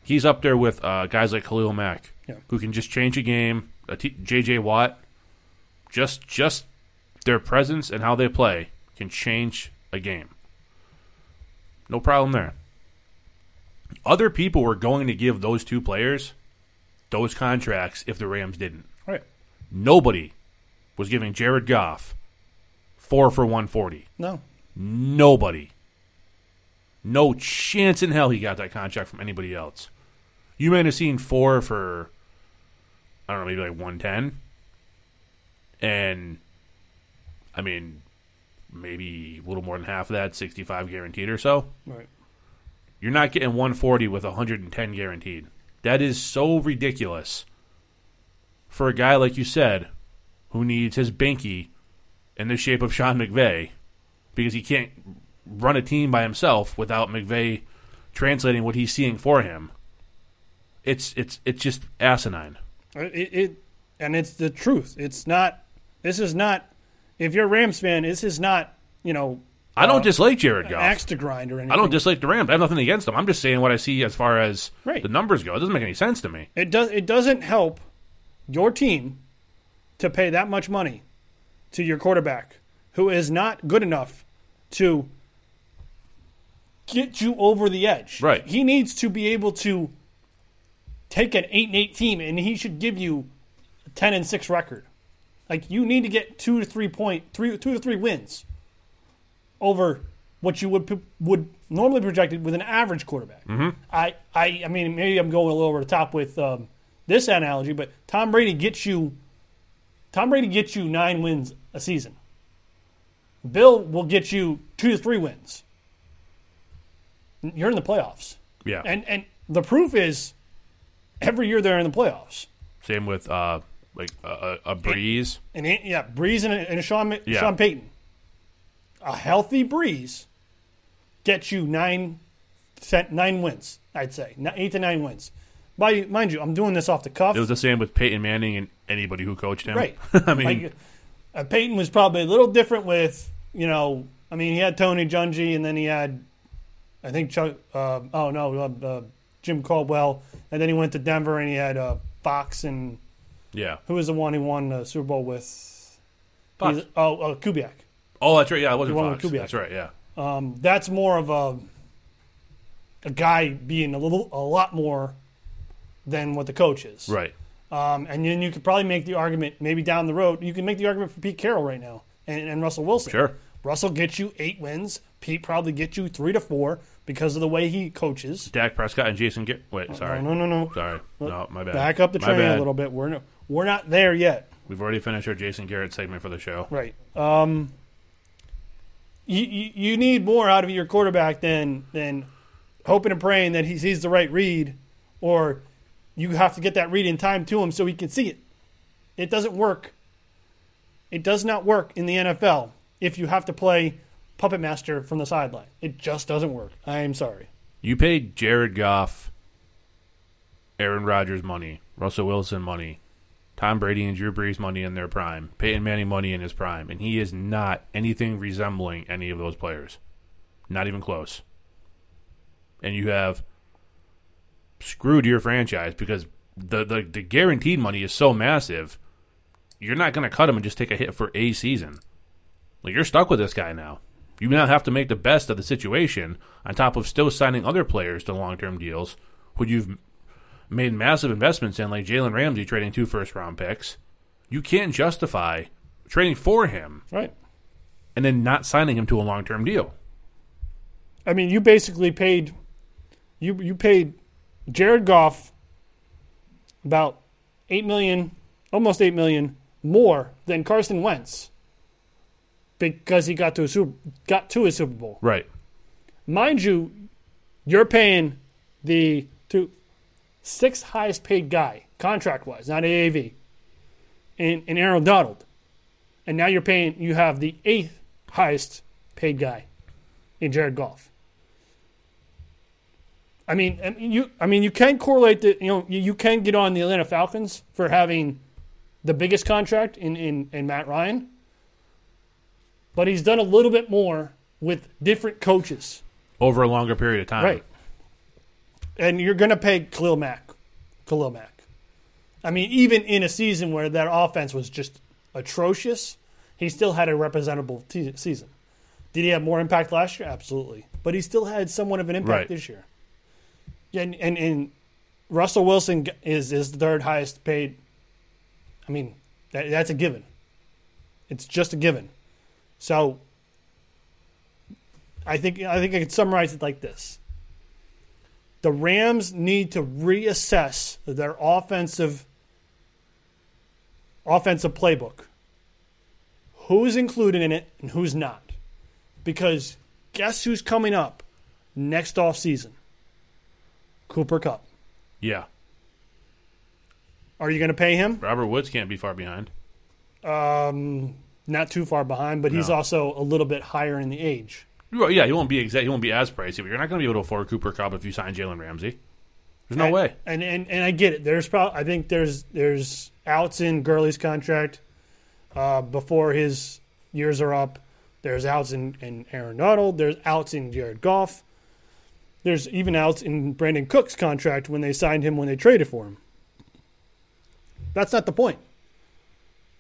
He's up there with uh, guys like Khalil Mack, Yeah. who can just change a game. A T- J.J. Watt, just just their presence and how they play can change a game. No problem there. Other people were going to give those two players those contracts if the Rams didn't. Right. Nobody was giving Jared Goff four for one forty. No. Nobody. No chance in hell he got that contract from anybody else. You may have seen four for, I don't know, maybe like 110. And, I mean, maybe a little more than half of that, 65 guaranteed or so. Right. You're not getting 140 with 110 guaranteed. That is so ridiculous for a guy, like you said, who needs his binky in the shape of Sean McVay because he can't run a team by himself without McVay translating what he's seeing for him. It's it's it's just asinine. It, it and it's the truth. It's not. This is not. If you're a Rams fan, this is not. You know, I don't Uh, dislike Jared Goff. axe to grind or anything. I don't dislike the Rams. I have nothing against them. I'm just saying what I see as far as Right. the numbers go. It doesn't make any sense to me. It does. It doesn't help your team to pay that much money to your quarterback, who is not good enough to get you over the edge. Right. He needs to be able to take an eight and eight team, and he should give you a ten and six record. Like you need to get two to three point three two to three wins over what you would would normally projected with an average quarterback. I, I I mean maybe I'm going a little over the top with um, this analogy, but Tom Brady gets you Tom Brady gets you nine wins a season. Bill will get you two to three wins. You're in the playoffs, Yeah. and and the proof is every year they're in the playoffs. Same with uh like a, a, a Brees. And he- yeah, Brees and, and Sean Yeah. Sean Payton. A healthy Brees gets you nine nine wins. I'd say eight to nine wins. By mind you, I'm doing this off the cuff. It was the same with Peyton Manning and anybody who coached him. right. I mean, like, uh, Peyton was probably a little different with you know. I mean, he had Tony Dungy, and then he had, I think Chuck. Uh, oh no, uh, uh, Jim Caldwell, and then he went to Denver, and he had uh, Fox and yeah. who was the one he won the Super Bowl with? Fox. He's- Oh, uh, Kubiak. Oh, that's right. Yeah, it wasn't The one with Kubiak. That's right. Yeah. Um, that's more of a a guy being a little a lot more than what the coach is. Right. Um, and then you could probably make the argument maybe down the road. You can make the argument for Pete Carroll right now and, and Russell Wilson. Sure. Russell gets you eight wins. Pete probably gets you three to four because of the way he coaches. Dak Prescott and Jason Garrett. Wait, sorry. No, no, no, no. Sorry. No, my bad. Back up the train a little bit. We're no, we're not there yet. We've already finished our Jason Garrett segment for the show. Right. Um, you, you you need more out of your quarterback than than hoping and praying that he sees the right read, or you have to get that read in time to him so he can see it. It doesn't work. It does not work in the NFL if you have to play puppet master from the sideline. It just doesn't work. I am sorry. You paid Jared Goff, Aaron Rodgers money, Russell Wilson money, Tom Brady and Drew Brees money in their prime, Peyton Manning money in his prime, and he is not anything resembling any of those players. Not even close. And you have screwed your franchise because the, the, the guaranteed money is so massive, you're not going to cut him and just take a hit for a season. Like you're stuck with this guy now. You now have to make the best of the situation on top of still signing other players to long term deals who you've made massive investments in, like Jalen Ramsey trading two first round picks. You can't justify trading for him Right. and then not signing him to a long term deal. I mean, you basically paid you you paid Jared Goff about eight million, almost eight million more than Carson Wentz because he got to a super, got to a Super Bowl. Right. Mind you, you're paying the two sixth highest paid guy contract wise, not AAV, in in Aaron Donald, and now you're paying you have the eighth highest paid guy in Jared Goff. I mean, I mean, you. I mean, you can correlate the. You know, you, you can get on the Atlanta Falcons for having the biggest contract in, in in Matt Ryan, but he's done a little bit more with different coaches, Over a longer period of time. right? And you're going to pay Khalil Mack, Khalil Mack. I mean, even in a season where that offense was just atrocious, he still had a representable te- season. Did he have more impact last year? Absolutely, but he still had somewhat of an impact Right. this year. And, and and Russell Wilson is is the third highest paid. I mean, that, that's a given. It's just a given. So I think I think I could summarize it like this. The Rams need to reassess their offensive offensive playbook. Who's included in it and who's not? Because guess who's coming up next off season? Cooper Kupp. Yeah. Are you going to pay him? Robert Woods can't be far behind. Um, not too far behind, but he's No. also a little bit higher in the age. Well, yeah, he won't be exact. He won't be as pricey, but you're not going to be able to afford Cooper Kupp if you sign Jalen Ramsey. There's no way. And, and and I get it. There's probably I think there's there's outs in Gurley's contract uh, before his years are up. There's outs in, in Aaron Donald. There's outs in Jared Goff. There's even outs in Brandin Cooks' contract when they signed him when they traded for him. That's not the point.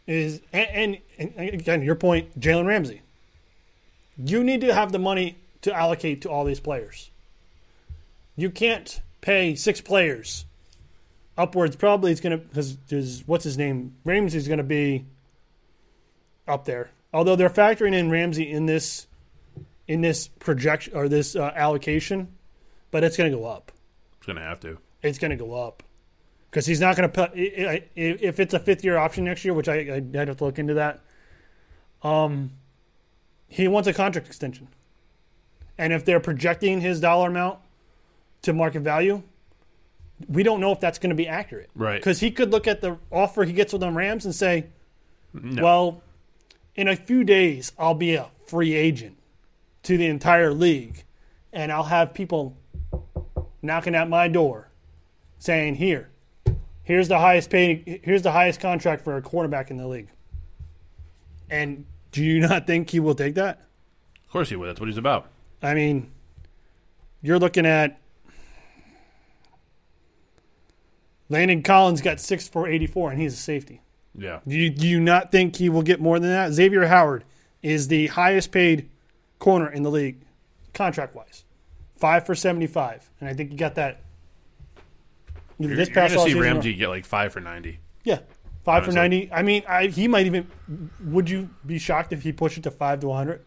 Is and, and, and again your point, Jalen Ramsey. You need to have the money to allocate to all these players. You can't pay six players upwards. Probably it's to because what's his name Ramsey's to be up there. Although they're factoring in Ramsey in this in this projection or this uh, allocation, but it's going to go up. It's going to have to. It's going to go up because he's not going to put if it's a fifth year option next year, which I, I had to look into that. Um, he wants a contract extension, and if they're projecting his dollar amount to market value, we don't know if that's going to be accurate. Right. Because he could look at the offer he gets with the Rams and say, No. "Well, in a few days, I'll be a free agent to the entire league, and I'll have people knocking at my door, saying, "Here, here's the highest paid, here's the highest contract for a quarterback in the league." And do you not think he will take that? of course he will. That's what he's about. I mean, you're looking at Landon Collins got six for eighty four, and he's a safety. Yeah. Do you, do you not think he will get more than that? Xavier Howard is the highest paid corner in the league, contract wise. Five for seventy-five, and I think you got that. You're, this you're past going to see Ramsey uh, get like five for 90. yeah, five for ninety. I mean, I, he might even. Would you be shocked if he pushed it to five to one hundred?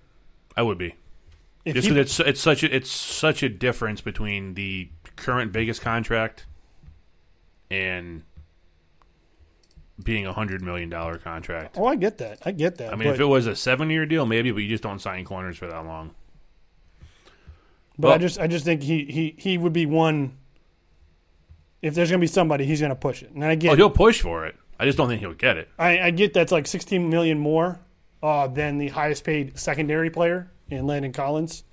I would be. If Just he, 'cause it's it's such a it's such a difference between the current biggest contract and being a hundred million dollar contract. oh, I get that. I get that. I mean, but, if it was a seven year deal, maybe, but you just don't sign corners for that long. But I just, I just think he, he, he would be one. If there's going to be somebody, he's going to push it, and I get Oh, he'll push for it. I just don't think he'll get it. I, I get that's like 16 million more uh, than the highest paid secondary player in Landon Collins.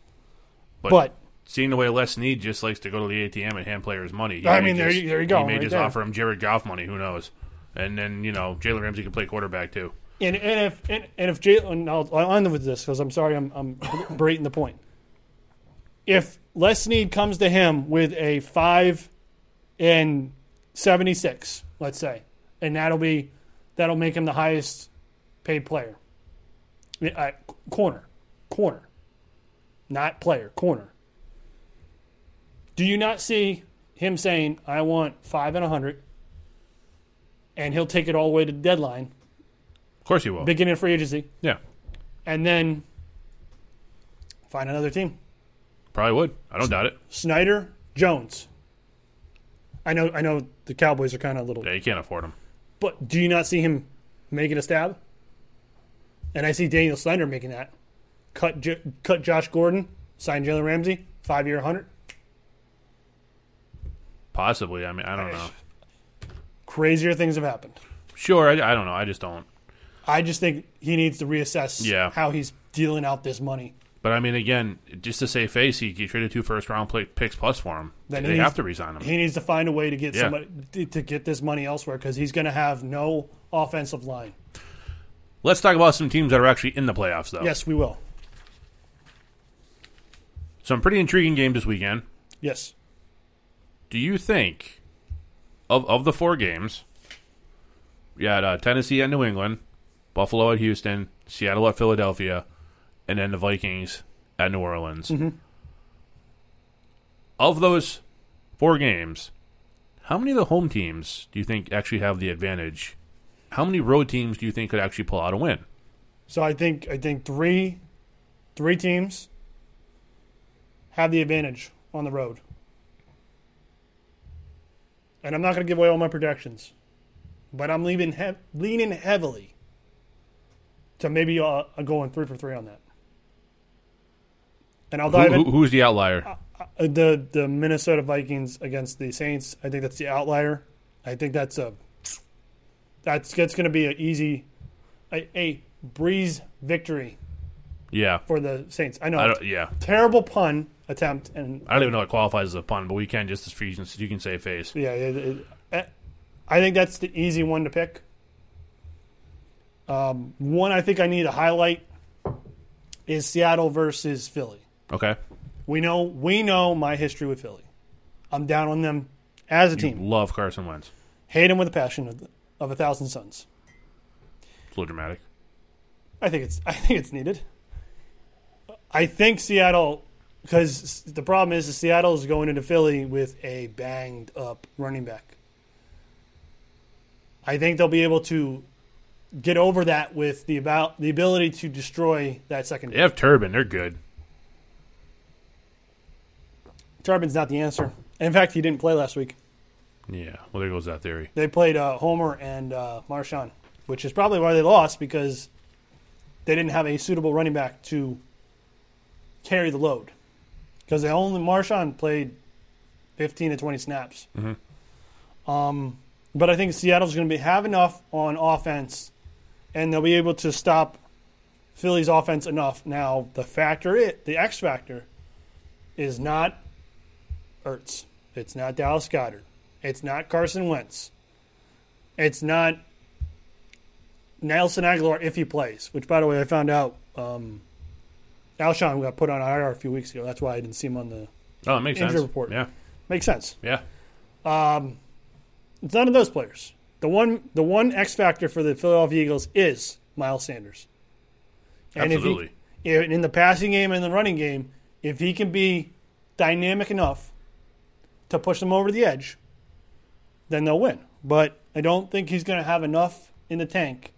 But, But, seeing the way Les Snead just likes to go to the ATM and hand players money, he I mean, there just- you- there you go, He may right just there. offer him Jared Goff money. Who knows? And then you know Jalen Ramsey can play quarterback too. and, and if and, and if Jalen, I'll, I'll end with this because I'm sorry I'm I'm berating the point. If Les Snead comes to him with a five and 76, let's say, and that'll be that'll make him the highest paid player. Uh, corner, corner, not player, corner. Do you not see him saying, "I want five and a hundred," and he'll take it all the way to the deadline, Of course he will. beginning of free agency, yeah, and then find another team? Probably would. I don't doubt it. Snyder, Jones. I know, I know, the Cowboys are kind of a little, Yeah, you can't afford him. but do you not see him making a stab? And I see Daniel Snyder making that. Cut, J- cut Josh Gordon, sign Jalen Ramsey, five year, hundred. Possibly. I mean, I don't know. Crazier things have happened. Sure, I, I don't know. I just don't. I just think he needs to reassess Yeah. how he's dealing out this money. But I mean, again, just to save face, he, traded two first round play, picks plus for him. Then they he have to resign him. He needs to find a way to get Yeah. somebody to get this money elsewhere because he's going to have no offensive line. Let's talk about some teams that are actually in the playoffs, though. Yes, we will. Some pretty intriguing games this weekend. Yes. Do you think of of the four games? You had uh, Tennessee at New England, Buffalo at Houston, Seattle at Philadelphia, and then the Vikings at New Orleans. Of those four games, how many of the home teams do you think actually have the advantage? How many road teams do you think could actually pull out a win? So I think I think three three teams have the advantage on the road. And I'm not going to give away all my projections, but I'm leaving he- leaning heavily to maybe uh, going three for three on that. And I'll Who, dive in. who- who's the outlier? Uh, the the Minnesota Vikings against the Saints. I think that's the outlier. I think that's a that's that's going to be an easy a, a breeze victory Yeah, for the Saints. I know I don't, yeah. terrible pun attempt and I don't even know what qualifies as a pun, but we can just as you can say face. yeah, it, it, eh, I think that's the easy one to pick. Um, one I think I need to highlight is Seattle versus Philly. Okay, We know we know my history with Philly. I'm down on them as a you team. love Carson Wentz. Hate him with a passion of, of a thousand suns. It's a little dramatic. I think it's I think it's needed. I think Seattle because the problem is Seattle is going into Philly with a banged up running back. I think they'll be able to get over that with the about the ability to destroy that second. They have Turbin. They're good. Turbin's not the answer. In fact, he didn't play last week. Yeah. Well, there goes that theory. They played uh, Homer and uh, Marshawn, which is probably why they lost because they didn't have a suitable running back to carry the load. Because they only Marshawn played fifteen to twenty snaps. Um, but I think Seattle's going to be have enough on offense, and they'll be able to stop Philly's offense enough. Now the factor, it the X factor, is not Ertz. It's not Dallas Goedert. It's not Carson Wentz. It's not Nelson Agholor if he plays. Which, by the way, I found out um, Alshon got put on IR a few weeks ago. That's why I didn't see him on the. Oh, it makes Injury sense. report. Yeah. Makes sense. Yeah. It's none of those players. The one, the one X factor for the Philadelphia Eagles is Miles Sanders. And Absolutely. If he, in the passing game and the running game, if he can be dynamic enough to push them over the edge, then they'll win. But I don't think he's going to have enough in the tank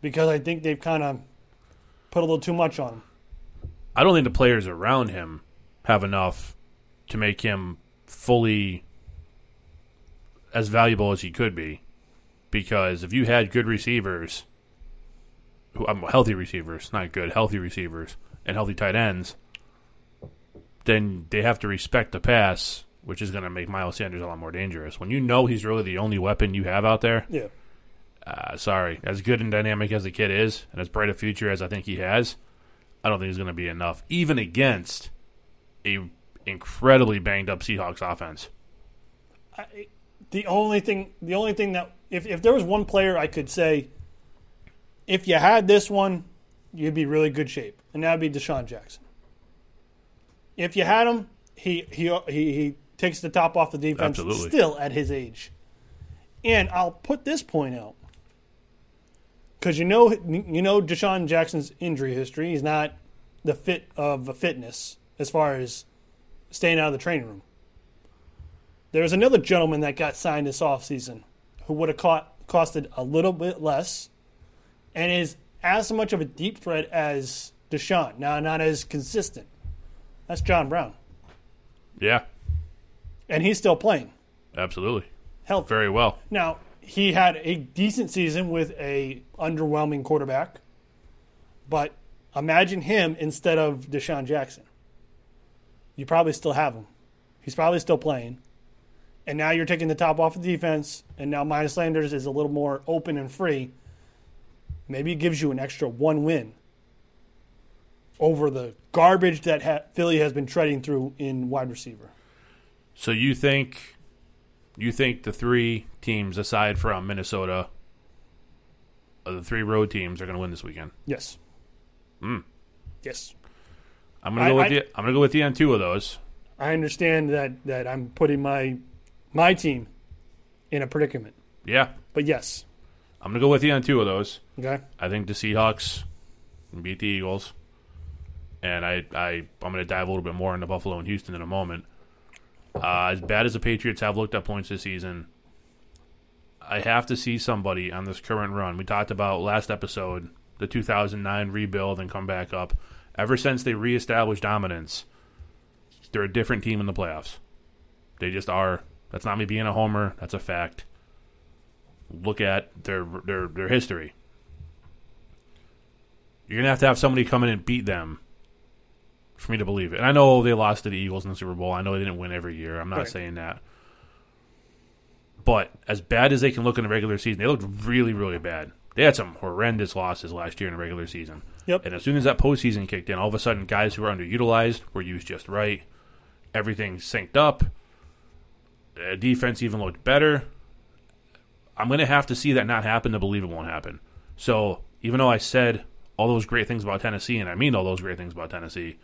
because I think they've kind of put a little too much on him. I don't think the players around him have enough to make him fully as valuable as he could be. Because if you had good receivers, um, healthy receivers, not good, healthy receivers, and healthy tight ends, then they have to respect the pass, which is going to make Miles Sanders a lot more dangerous. When you know he's really the only weapon you have out there, Yeah. uh, sorry, as good and dynamic as the kid is, and as bright a future as I think he has, I don't think he's going to be enough, even against a incredibly banged up Seahawks offense. I, the only thing, the only thing that if if there was one player I could say, if you had this one, you'd be really good shape, and that'd be DeSean Jackson. If you had him, he he he, he takes the top off the defense. Absolutely. Still at his age, and I'll put this point out because you know you know DeSean Jackson's injury history. He's not the fit of a fitness as far as staying out of the training room. There was another gentleman that got signed this offseason who would have caught, costed a little bit less and is as much of a deep threat as DeSean. Now, not as consistent. That's John Brown. Yeah, And he's still playing. absolutely, Healthy. very well. Now, he had a decent season with a underwhelming quarterback. But imagine him instead of DeSean Jackson. You probably still have him. He's probably still playing. And now you're taking the top off of defense, and now Miles Sanders is a little more open and free. Maybe it gives you an extra one win over the garbage that ha- Philly has been treading through in wide receiver. So you think you think the three teams aside from Minnesota, uh, the three road teams are going to win this weekend? Yes. Hmm. Yes. I'm going to go with I- you. I'm going to go with you on two of those. I understand that that I'm putting my my team in a predicament. Yeah, But yes. I'm going to go with you on two of those. Okay. I think the Seahawks can beat the Eagles, and I, I I'm going to dive a little bit more into Buffalo and Houston in a moment. Uh, as bad as the Patriots have looked at points this season, I have to see somebody on this current run. We talked about last episode the 2009 rebuild and come back up. Ever since they reestablished dominance, they're a different team in the playoffs. They just are. That's not me being a homer. That's a fact. Look at their their their history. You're gonna have to have somebody come in and beat them for me to believe it. And I know they lost to the Eagles in the Super Bowl. I know they didn't win every year. I'm not Right. saying that. But as bad as they can look in the regular season, they looked really, really bad. They had some horrendous losses last year in the regular season. Yep. And as soon as that postseason kicked in, all of a sudden, guys who were underutilized were used just right. Everything synced up. The defense even looked better. I'm going to have to see that not happen to believe it won't happen. So even though I said all those great things about Tennessee, and I mean all those great things about Tennessee,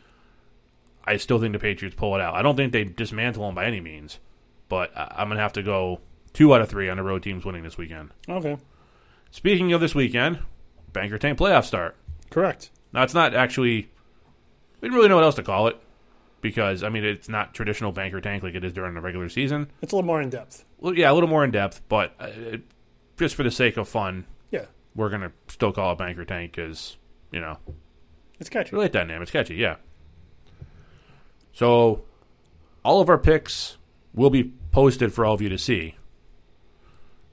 I still think the Patriots pull it out. I don't think they dismantle them by any means, but I- I'm going to have to go two out of three on the road teams winning this weekend. Okay. Speaking of this weekend, Banker Tank playoff start. Correct. Now it's not actually. We didn't really know what else to call it because I mean it's not traditional banker tank like it is during the regular season. It's a little more in depth. Well, yeah, a little more in depth, but uh, just for the sake of fun, Yeah. we're gonna still call it banker tank because you know It's catchy. we like that name. It's catchy, yeah. So all of our picks will be posted for all of you to see.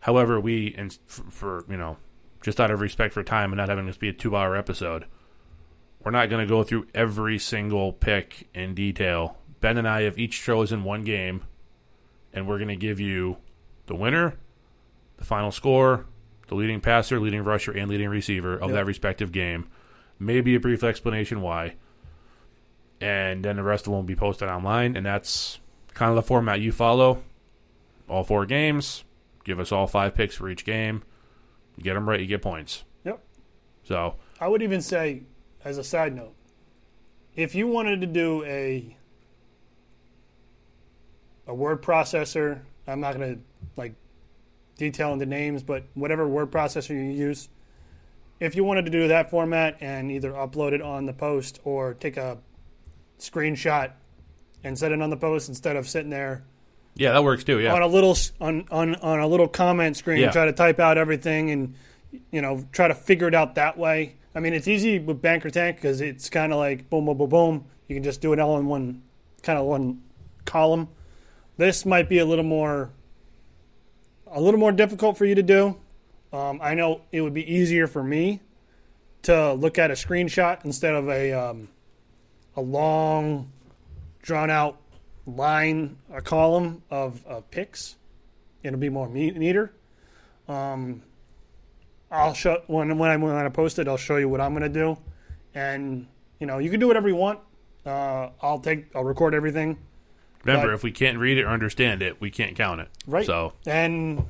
However, we and for, for you know just out of respect for time and not having this be a two-hour episode, we're not going to go through every single pick in detail. Ben and I have each chosen one game, and we're going to give you the winner, the final score, the leading passer, leading rusher, and leading receiver of Yep. that respective game. Maybe a brief explanation why. And then the rest of them will be posted online, and that's kind of the format you follow. All four games, give us all five picks for each game. You get them right, you get points. Yep. So, I would even say, as a side note, if you wanted to do a a word processor, I'm not going to like detail into names, but whatever word processor you use, if you wanted to do that format and either upload it on the post or take a screenshot and set it on the post instead of sitting there Yeah, that works too. Yeah, on a little on, on on a little comment screen Yeah. try to type out everything and you know try to figure it out that way. I mean, it's easy with Banker Tank because it's kind of like boom, boom, boom, boom. You can just do it all in one kind of one column. This might be a little more a little more difficult for you to do. Um, I know it would be easier for me to look at a screenshot instead of a um, a long, drawn out line, a column of, of picks. It'll be more neater. Um, I'll show when when I when I post it, I'll show you what I'm going to do, and you know you can do whatever you want. Uh, I'll take I'll record everything. Remember, but- if we can't read it or understand it, we can't count it. Right. So And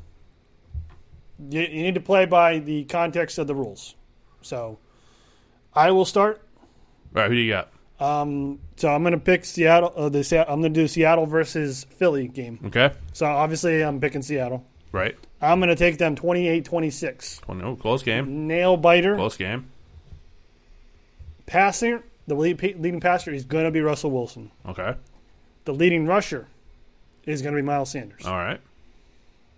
you, you need to play by the context of the rules. So I will start. all right, who do you got? Um, so I'm going to pick Seattle. Uh, the Se- I'm going to do Seattle versus Philly game. Okay. So obviously I'm picking Seattle. Right. I'm going to take them 28-26. Twenty- Oh, close game. Nail biter. Close game. Passing The lead, leading passer is going to be Russell Wilson. Okay. The leading rusher is going to be Miles Sanders. All right.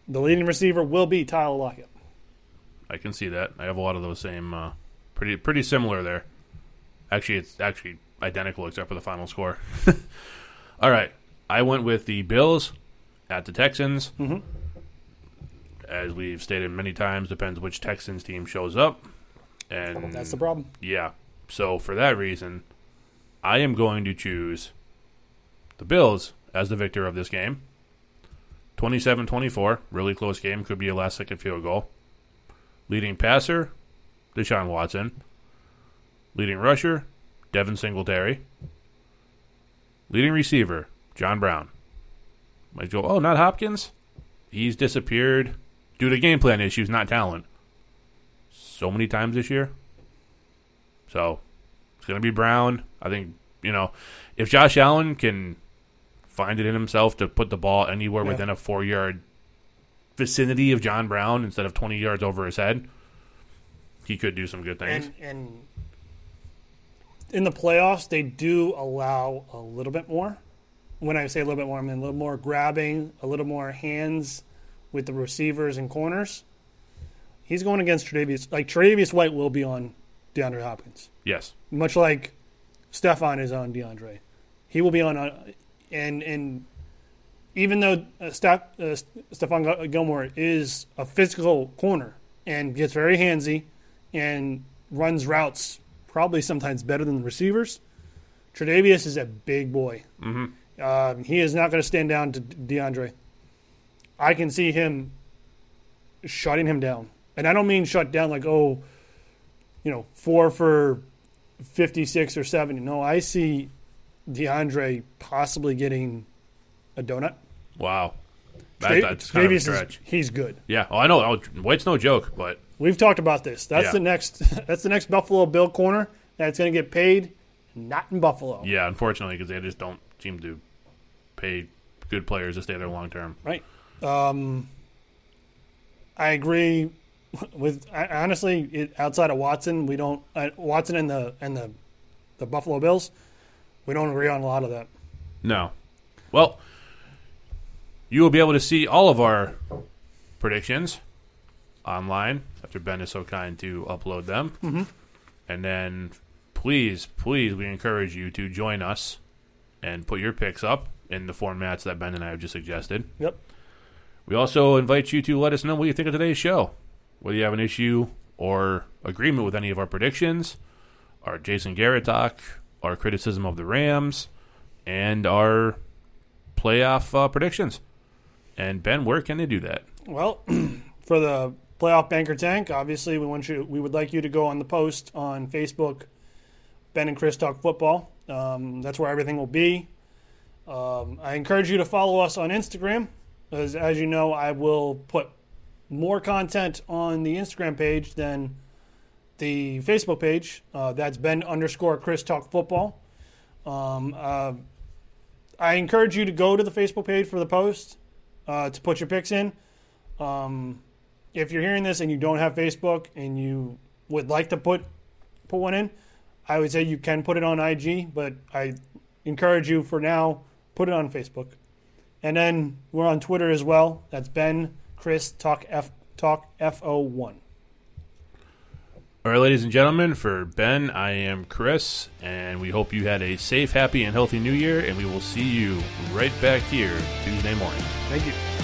The leading receiver will be Tyler Lockett. I can see that. I have a lot of those same, uh, pretty pretty similar there. Actually, it's actually identical except for the final score. All right, I went with the Bills at the Texans. Mhm. As we've stated many times, depends which Texans team shows up, and That's the problem. yeah. So for that reason, I am going to choose the Bills as the victor of this game. 27-24, really close game, could be a last second field goal. Leading passer, Deshaun Watson. Leading rusher, Devin Singletary. Leading receiver, John Brown. Might go, oh, not Hopkins? He's disappeared due to game plan issues, not talent. So many times this year. So it's going to be Brown. I think, you know, if Josh Allen can find it in himself to put the ball anywhere Yeah. within a four yard vicinity of John Brown instead of 20 yards over his head, he could do some good things. And and in the playoffs, they do allow a little bit more. When I say a little bit more, I mean a little more grabbing, a little more hands with the receivers and corners. He's going against Tre'Davious. Like Tre'Davious White will be on DeAndre Hopkins, yes. much like Stephon is on DeAndre. He will be on, uh, and and even though uh, Steph, uh, Stephon Gil- Gilmore is a physical corner and gets very handsy and runs routes probably sometimes better than the receivers, Tre'Davious is a big boy. Mm-hmm. Um, he is not going to stand down to DeAndre. I can see him shutting him down. And I don't mean shut down like, oh, you know, four for 56 or 70. No, I see DeAndre possibly getting a donut. Wow. That, that's kind of a Tre'Davious is- stretch. he's good. Yeah. Oh, I know. Oh, White's no joke, but We've talked about this. That's Yeah. the next. That's the next Buffalo Bill corner that's going to get paid, not in Buffalo. yeah, unfortunately, because they just don't seem to pay good players to stay there long term. Right. Um, I agree with I- honestly. It, outside of Watson, we don't uh, Watson and the and the the Buffalo Bills. We don't agree on a lot of that. No. Well, you will be able to see all of our predictions online after Ben is so kind to upload them. Mm-hmm. And then, please, please, we encourage you to join us and put your picks up in the formats that Ben and I have just suggested. Yep. We also invite you to let us know what you think of today's show. Whether you have an issue or agreement with any of our predictions, our Jason Garrett talk, our criticism of the Rams, and our playoff uh, predictions. And Ben, where can they do that? Well, for the playoff banker tank, obviously we want you. We would like you to go on the post on Facebook, Ben and Chris Talk Football. Um, that's where everything will be. Um, I encourage you to follow us on Instagram, as as you know, I will put more content on the Instagram page than the Facebook page. Uh, that's Ben underscore Chris Talk Football. Um, uh, I encourage you to go to the Facebook page for the post uh, to put your picks in. Um, if you're hearing this and you don't have Facebook and you would like to put put one in, I would say you can put it on IG, but I encourage you for now put it on Facebook, and then we're on Twitter as well. That's Ben Chris Talk F Talk F O one. All right, ladies and gentlemen, for Ben, I am Chris, and we hope you had a safe, happy, and healthy new year, and we will see you right back here Tuesday morning. Thank you.